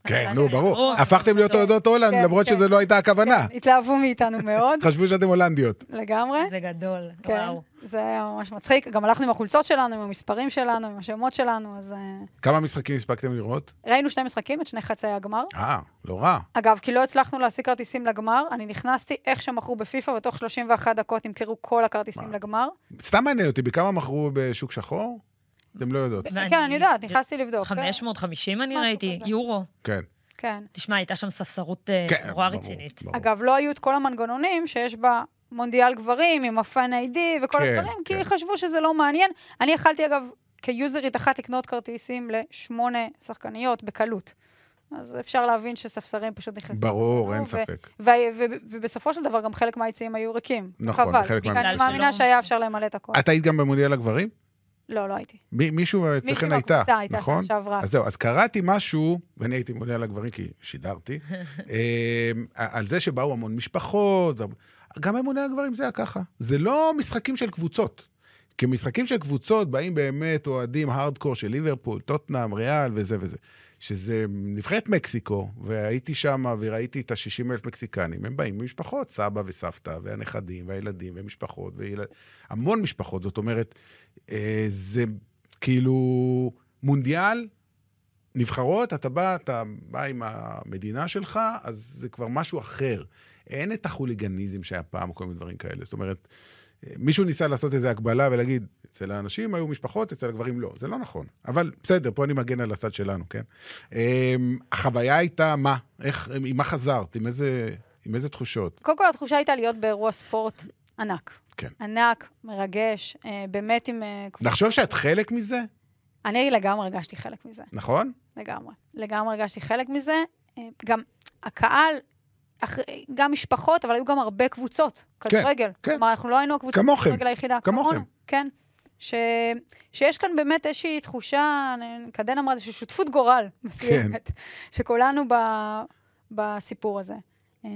כן, נו, ברור. הפכתם להיות אוהדות הולנד, כן, למרות כן. שזו לא הייתה הכוונה. התלהבו מאיתנו מאוד, חשבו שאתם הולנדיות. לגמרי. זה גדול, כן, וואו. זה היה ממש מצחיק. גם הלכנו עם החולצות שלנו, עם המספרים שלנו, עם השמות שלנו, אז אה, כמה משחקים הספקתם לראות? ראינו שני משחקים, את שני חצי הגמר. אה, לא רע. אגב, כי לא הצלחנו להשיג כרטיסים לגמר, אני נכנסתי איך שמכרו בפיפ"א, ותוך 31 דקות נמכרו כל הכרטיסים. לגמר. סתם מעניין אותי, בכמה מכרו בשוק שחור? אתם לא יודעות. כן, אני יודעת, נכנסתי לבדוק. 550 אני ראיתי. יורו. כן. כן. תשמע, הייתה שם ספסרות אה, כן, נורא רצינית. אגב, לא היו את כל המנגנונים שיש במונדיאל גברים, עם הפאן איי-די וכל כן, הדברים, כי כן. חשבו שזה לא מעניין. אני יכלתי, אגב, כיוזרית אחת לקנות כרטיסים לשמונה שחקניות בקלות. אז אפשר להבין שספסרים פשוט נכנסו. ברור, אין ספק. ובסופו של דבר גם חלק מהיציעים היו ריקים. נכון, חבל. חלק בגלל מהמשחקים. אני מאמינה שהיה אפשר למלא את הכל. את היית גם במונדיאל הגברים? לא, לא הייתי. מי- מישהו אצלכם הייתה, הייתה נכון? שנה שעברה. אז זהו, אז קראתי משהו, ואני הייתי במונדיאל הגברים כי שידרתי, אמ, על זה שבאו המון משפחות, גם במונדיאל הגברים זה היה ככה. זה לא משחקים של קבוצות. כי משחקים של קבוצות באים באמת אוהדים הארדקור של ליברפול, טוטנאם, ריאל וזה וזה. שזה נבחרת מקסיקו, והייתי שם וראיתי את ה-60 אלף מקסיקנים, הם באים ממשפחות, סבא וסבתא, והנכדים, והילדים, ומשפחות, וילד... המון משפחות. זאת אומרת, זה כאילו מונדיאל, נבחרות, אתה בא, אתה בא עם המדינה שלך, אז זה כבר משהו אחר. אין את החוליגניזם שהיה פעם, כל מיני דברים כאלה. זאת אומרת, אה, מישהו ניסה לעשות איזו הקבלה ולהגיד, אצל האנשים היו משפחות, אצל הגברים לא. זה לא נכון. אבל בסדר, פה אני מגן על הצד שלנו, כן? אה, החוויה הייתה מה? איך, עם מה חזרת? עם איזה, עם איזה תחושות? קודם כל, התחושה הייתה להיות באירוע ספורט ענק. כן. ענק, מרגש, אה, באמת עם... אה, לחשוב שאת חלק מזה, אני לגמרי הרגשתי חלק מזה. נכון? לגמרי. לגמרי הרגשתי חלק מזה. אה, גם הקהל, אח- גם משפחות, אבל היו גם הרבה קבוצות. כדורגל. כן. כלומר, אנחנו לא היינו הקבוצה כדורגל היחידה. כמוכם. כן. ש... שיש כאן באמת איזושהי תחושה, קדן אמרה, זה של שותפות גורל מסוימת, כן. שכולנו ב... בסיפור הזה. אה,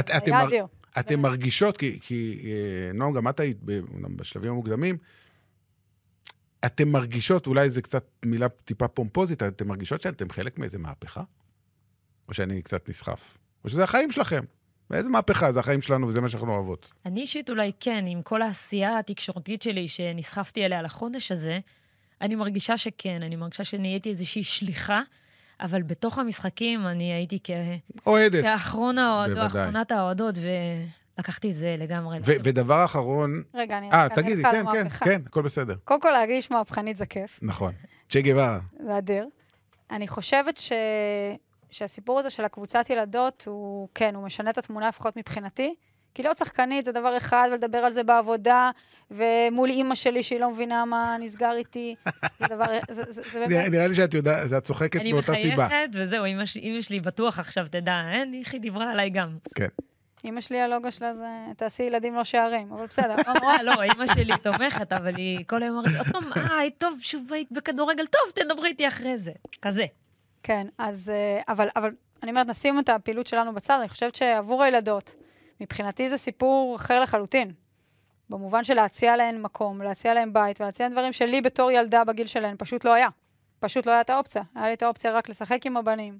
את- אתם מר- אתם מרגישות, כי, כי אה, נועם, גם את היית בשלבים המוקדמים, אתם מרגישות, אולי זה קצת מילה טיפה פומפוזית, אתם מרגישות שאתם חלק מאיזה מהפכה? או שאני קצת נסחף? או שזה החיים שלכם? איזה מהפכה? זה החיים שלנו וזה מה שאנחנו אוהבות. אני אישית אולי כן, עם כל העשייה התקשורתית שלי שנסחפתי אליה לחודש הזה, אני מרגישה שכן, אני מרגישה שנהייתי איזושהי שליחה, אבל בתוך המשחקים אני הייתי כ... אוהדת. כאחרון האוהדות, בוודאי. אחרונת האוהדות, ולקחתי את זה לגמרי. ו- ודבר אחרון, רגע, אני אה, רק אענה תגידי, כן, כן. כן, הכל בסדר. קודם כל, להרגיש מהפכנית זה כיף. נכון. צ'ה גווארה. זה אדיר. אני חושבת ש... שהסיפור הזה של הקבוצת ילדות, הוא, כן, הוא משנה את התמונה לפחות מבחינתי. כי להיות שחקנית זה דבר אחד, ולדבר על זה בעבודה, ומול אימא שלי שהיא לא מבינה מה נסגר איתי, זה דבר, זה, זה, זה באמת... נראה לי שאת יודעת, את צוחקת אני מאותה סיבה. מחייכת, וזהו, אמא שלי, אמא שלי בטוח עכשיו תדע, אין, איך היא דיברה עליי גם. כן. אימא שלי, הלוגו שלה זה, תעשי ילדים לא שערים, אבל בסדר, לא אמא שלי תומכת, אבל היא כל היום אומרת, עוד פעם, אה, טוב, שוב היית בכדורגל, טוב, תדברי איתי אחרי זה. כזה. כן, אז... אה, אבל, אבל אני אומרת, נשים את הפעילות שלנו בצד, אני חושבת שעבור הילדות, מבחינתי זה סיפור אחר לחלוטין. במובן של להציע להן מקום, להציע להן בית, ולהציע להן דברים שלי בתור ילדה בגיל שלהן פשוט לא היה. פשוט לא הייתה האופציה. היה לי את האופציה רק לשחק עם הבנים,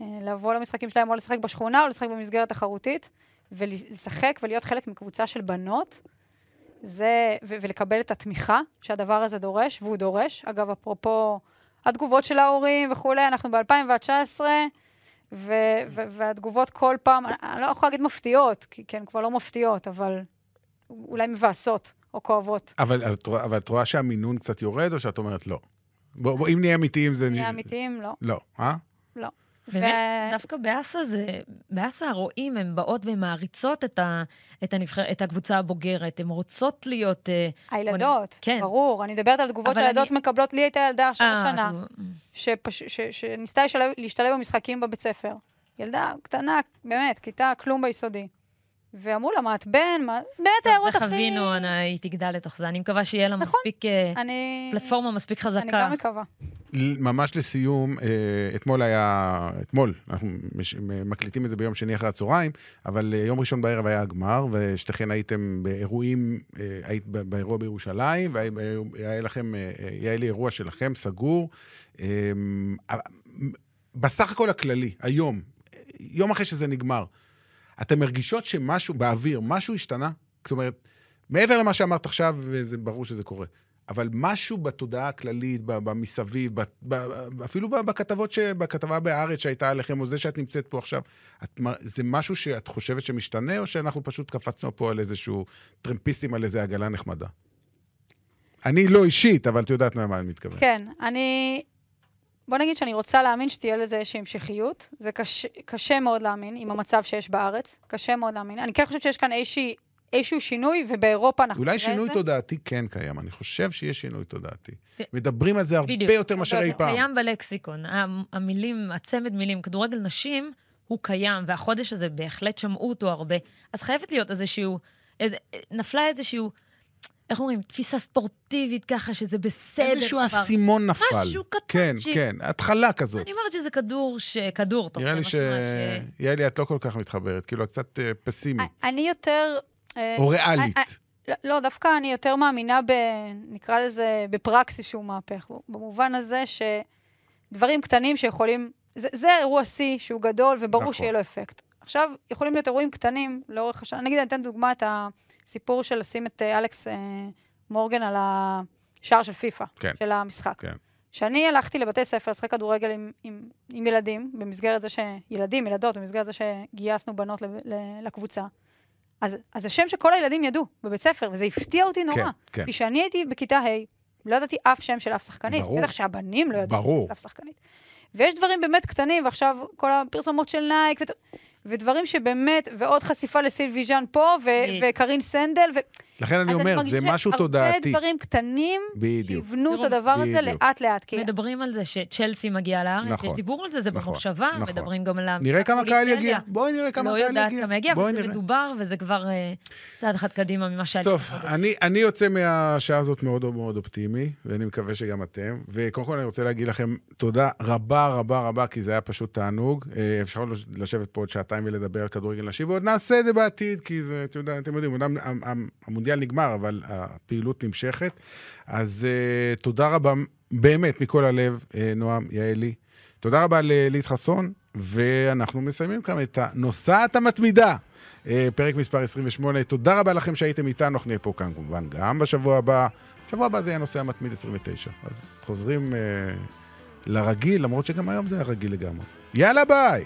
אה, לבוא למשחקים שלהם או לשחק בשכונה או לשחק במסגרת תחרותית, ולשחק ולהיות חלק מקבוצה של בנות, זה, ו- ולקבל את התמיכה שהדבר הזה דורש, והוא דורש. אגב, אפרופו התגובות של ההורים וכולי, אנחנו ב-2019, ו- ו- והתגובות כל פעם, אני- לא יכולה להגיד מפתיעות, כי הן כבר לא מפתיעות, אבל אולי מבאסות או כואבות. אבל אבל את רואה שהמינון קצת יורד, או שאת אומרת לא? בוא, בוא, אם נהיה אמיתיים זה... נהיה אמיתיים, לא. לא, אה? לא. באמת, ו- דווקא באסה זה, באסה הרואים, הן באות ומעריצות את, ה, את, הנבחר, את הקבוצה הבוגרת, הן רוצות להיות... אה, הילדות, כן. ברור. אני מדברת על תגובות שהילדות אני- מקבלות. לי הייתה ילדה עכשיו אה, השנה, שפש... ש... שניסתה. להשתלב במשחקים בבית ספר. ילדה קטנה, באמת, כיתה כלום ביסודי. ואמרו לה, מה את בן? מה... באמת הערות הכי... חווינו, אנא, היא תגדל לתוך זה. אני מקווה שיהיה לה נכון. מספיק, אה, אני... פלטפורמה מספיק אני חזקה. גם מקווה. ממש לסיום, אה, אתמול היה, אתמול, אנחנו מש- מקליטים את זה ביום שני אחרי הצהריים, אבל אה, יום ראשון בערב היה הגמר, ושתיכן הייתם באירועים, אה, היית באירוע בירושלים, והיה לכם, היה לי אירוע שלכם, סגור. בסך הכל הכללי, היום, יום אחרי שזה נגמר, אתן מרגישות שמשהו באוויר, משהו השתנה? זאת אומרת, מעבר למה שאמרת עכשיו, וזה ברור שזה קורה, אבל משהו בתודעה הכללית, במסביב, ב- אפילו בכתבות, ש- בכתבה בהארץ שהייתה עליכם, או זה שאת נמצאת פה עכשיו, את, זה משהו שאת חושבת שמשתנה, או שאנחנו פשוט קפצנו פה על איזשהו טרמפיסטים על איזה עגלה נחמדה? אני לא אישית, אבל את יודעת מה אני מתכוון. כן, אני... בוא נגיד שאני רוצה להאמין שתהיה לזה איזושהי המשכיות. זה קשה, קשה מאוד להאמין עם המצב שיש בארץ. קשה מאוד להאמין. אני כן חושבת שיש כאן איזושהי, איזשהו שינוי, ובאירופה אנחנו אולי נראה את שינוי זה. תודעתי כן קיים, אני חושב שיש שינוי תודעתי. מדברים על זה הרבה בדיוק. יותר מאשר אי זה פעם. קיים בלקסיקון. המילים, הצמד מילים, כדורגל נשים, הוא קיים, והחודש הזה בהחלט שמעו אותו הרבה. אז חייבת להיות איזשהו, איז- נפלה איזשהו, איך אומרים, תפיסה ספורטיבית ככה, שזה בסדר איזשהו כבר. אסימון נפל. משהו קטן כן, ש- כן, התחלה כזאת. אני אומרת שזה כדור, ש... כדור, טוב, נראה לי ש... משמע יעלי, את לא כל כך מתחברת, כאילו, את קצת אה, פסימית, אני יותר... אה, או ריאלית. אה, לא, לא, דווקא אני יותר מאמינה ב... נקרא לזה בפרקסיס שהוא מהפך. במובן הזה שדברים קטנים שיכולים... זה, זה אירוע שיא שהוא גדול, וברור נכון. שיהיה לו אפקט. עכשיו, יכולים להיות אירועים קטנים לאורך השנה. נגיד, אני אתן דוגמה את הסיפור של לשים את אה, אלכס אה, מורגן על השער של פיפא, כן. של המשחק. כן. כשאני הלכתי לבתי ספר לשחק כדורגל עם, עם, עם ילדים, במסגרת זה ש... ילדים, ילדות, במסגרת זה שגייסנו בנות לקבוצה, אז, אז השם שכל הילדים ידעו בבית ספר, וזה הפתיע אותי נורא. כן, כן. כי כשאני הייתי בכיתה ה', לא ידעתי אף שם של אף שחקנית. ברור. בטח שהבנים לא ידעו ברור. של אף שחקנית. ויש דברים באמת קטנים, ועכשיו כל הפרסומות של נייק, ות... ודברים שבאמת, ועוד חשיפה לסילבי ז'אן פה, ו... בדיוק. וקרין סנדל, ו... לכן אני אז אומר, מרגישה זה משהו הרבה תודעתי. דברים קטנים בדיוק. שיבנו את הדבר הזה. לאט-לאט. כי מדברים על זה שצ'לסי מגיעה לארץ, נכון. יש דיבור על זה, זה נכון, במושבה, נכון. מדברים גם על נראה כמה קהל. יגיע. בואי נראה כמה לא קהל יודעת יגיע. כמה יגיע, אבל זה. מדובר, וזה כבר אה, צעד אחד קדימה ממה שהיה. טוב. אני, אני יוצא מהשעה הזאת מאוד מאוד אופטימי, ואני מקווה שגם אתם. וקודם כל אני רוצה להגיד לכם תודה רבה רבה רבה, כי זה היה פשוט תענוג. אה, אפשר לשבת פה עוד שעתיים ולדבר על כדורגל נשי, ועוד נעשה את זה בעתיד, כי זה, אתם יודעים, המ- המ- המונדיאל נגמר, אבל הפעילות נמשכת. אז אה, תודה רבה, באמת, מכל הלב, אה, נועם, יעלי. תודה רבה לליz חסון, ואנחנו מסיימים כאן את הנוסעת המתמידה. אה, פרק מספר 28. תודה רבה לכם שהייתם איתנו, אנחנו נהיה פה כאן כמובן גם בשבוע הבא. בשבוע הבא זה יהיה נושא המתמיד 29. אז חוזרים אה, לרגיל, למרות שגם היום זה היה רגיל לגמרי. יאללה ביי!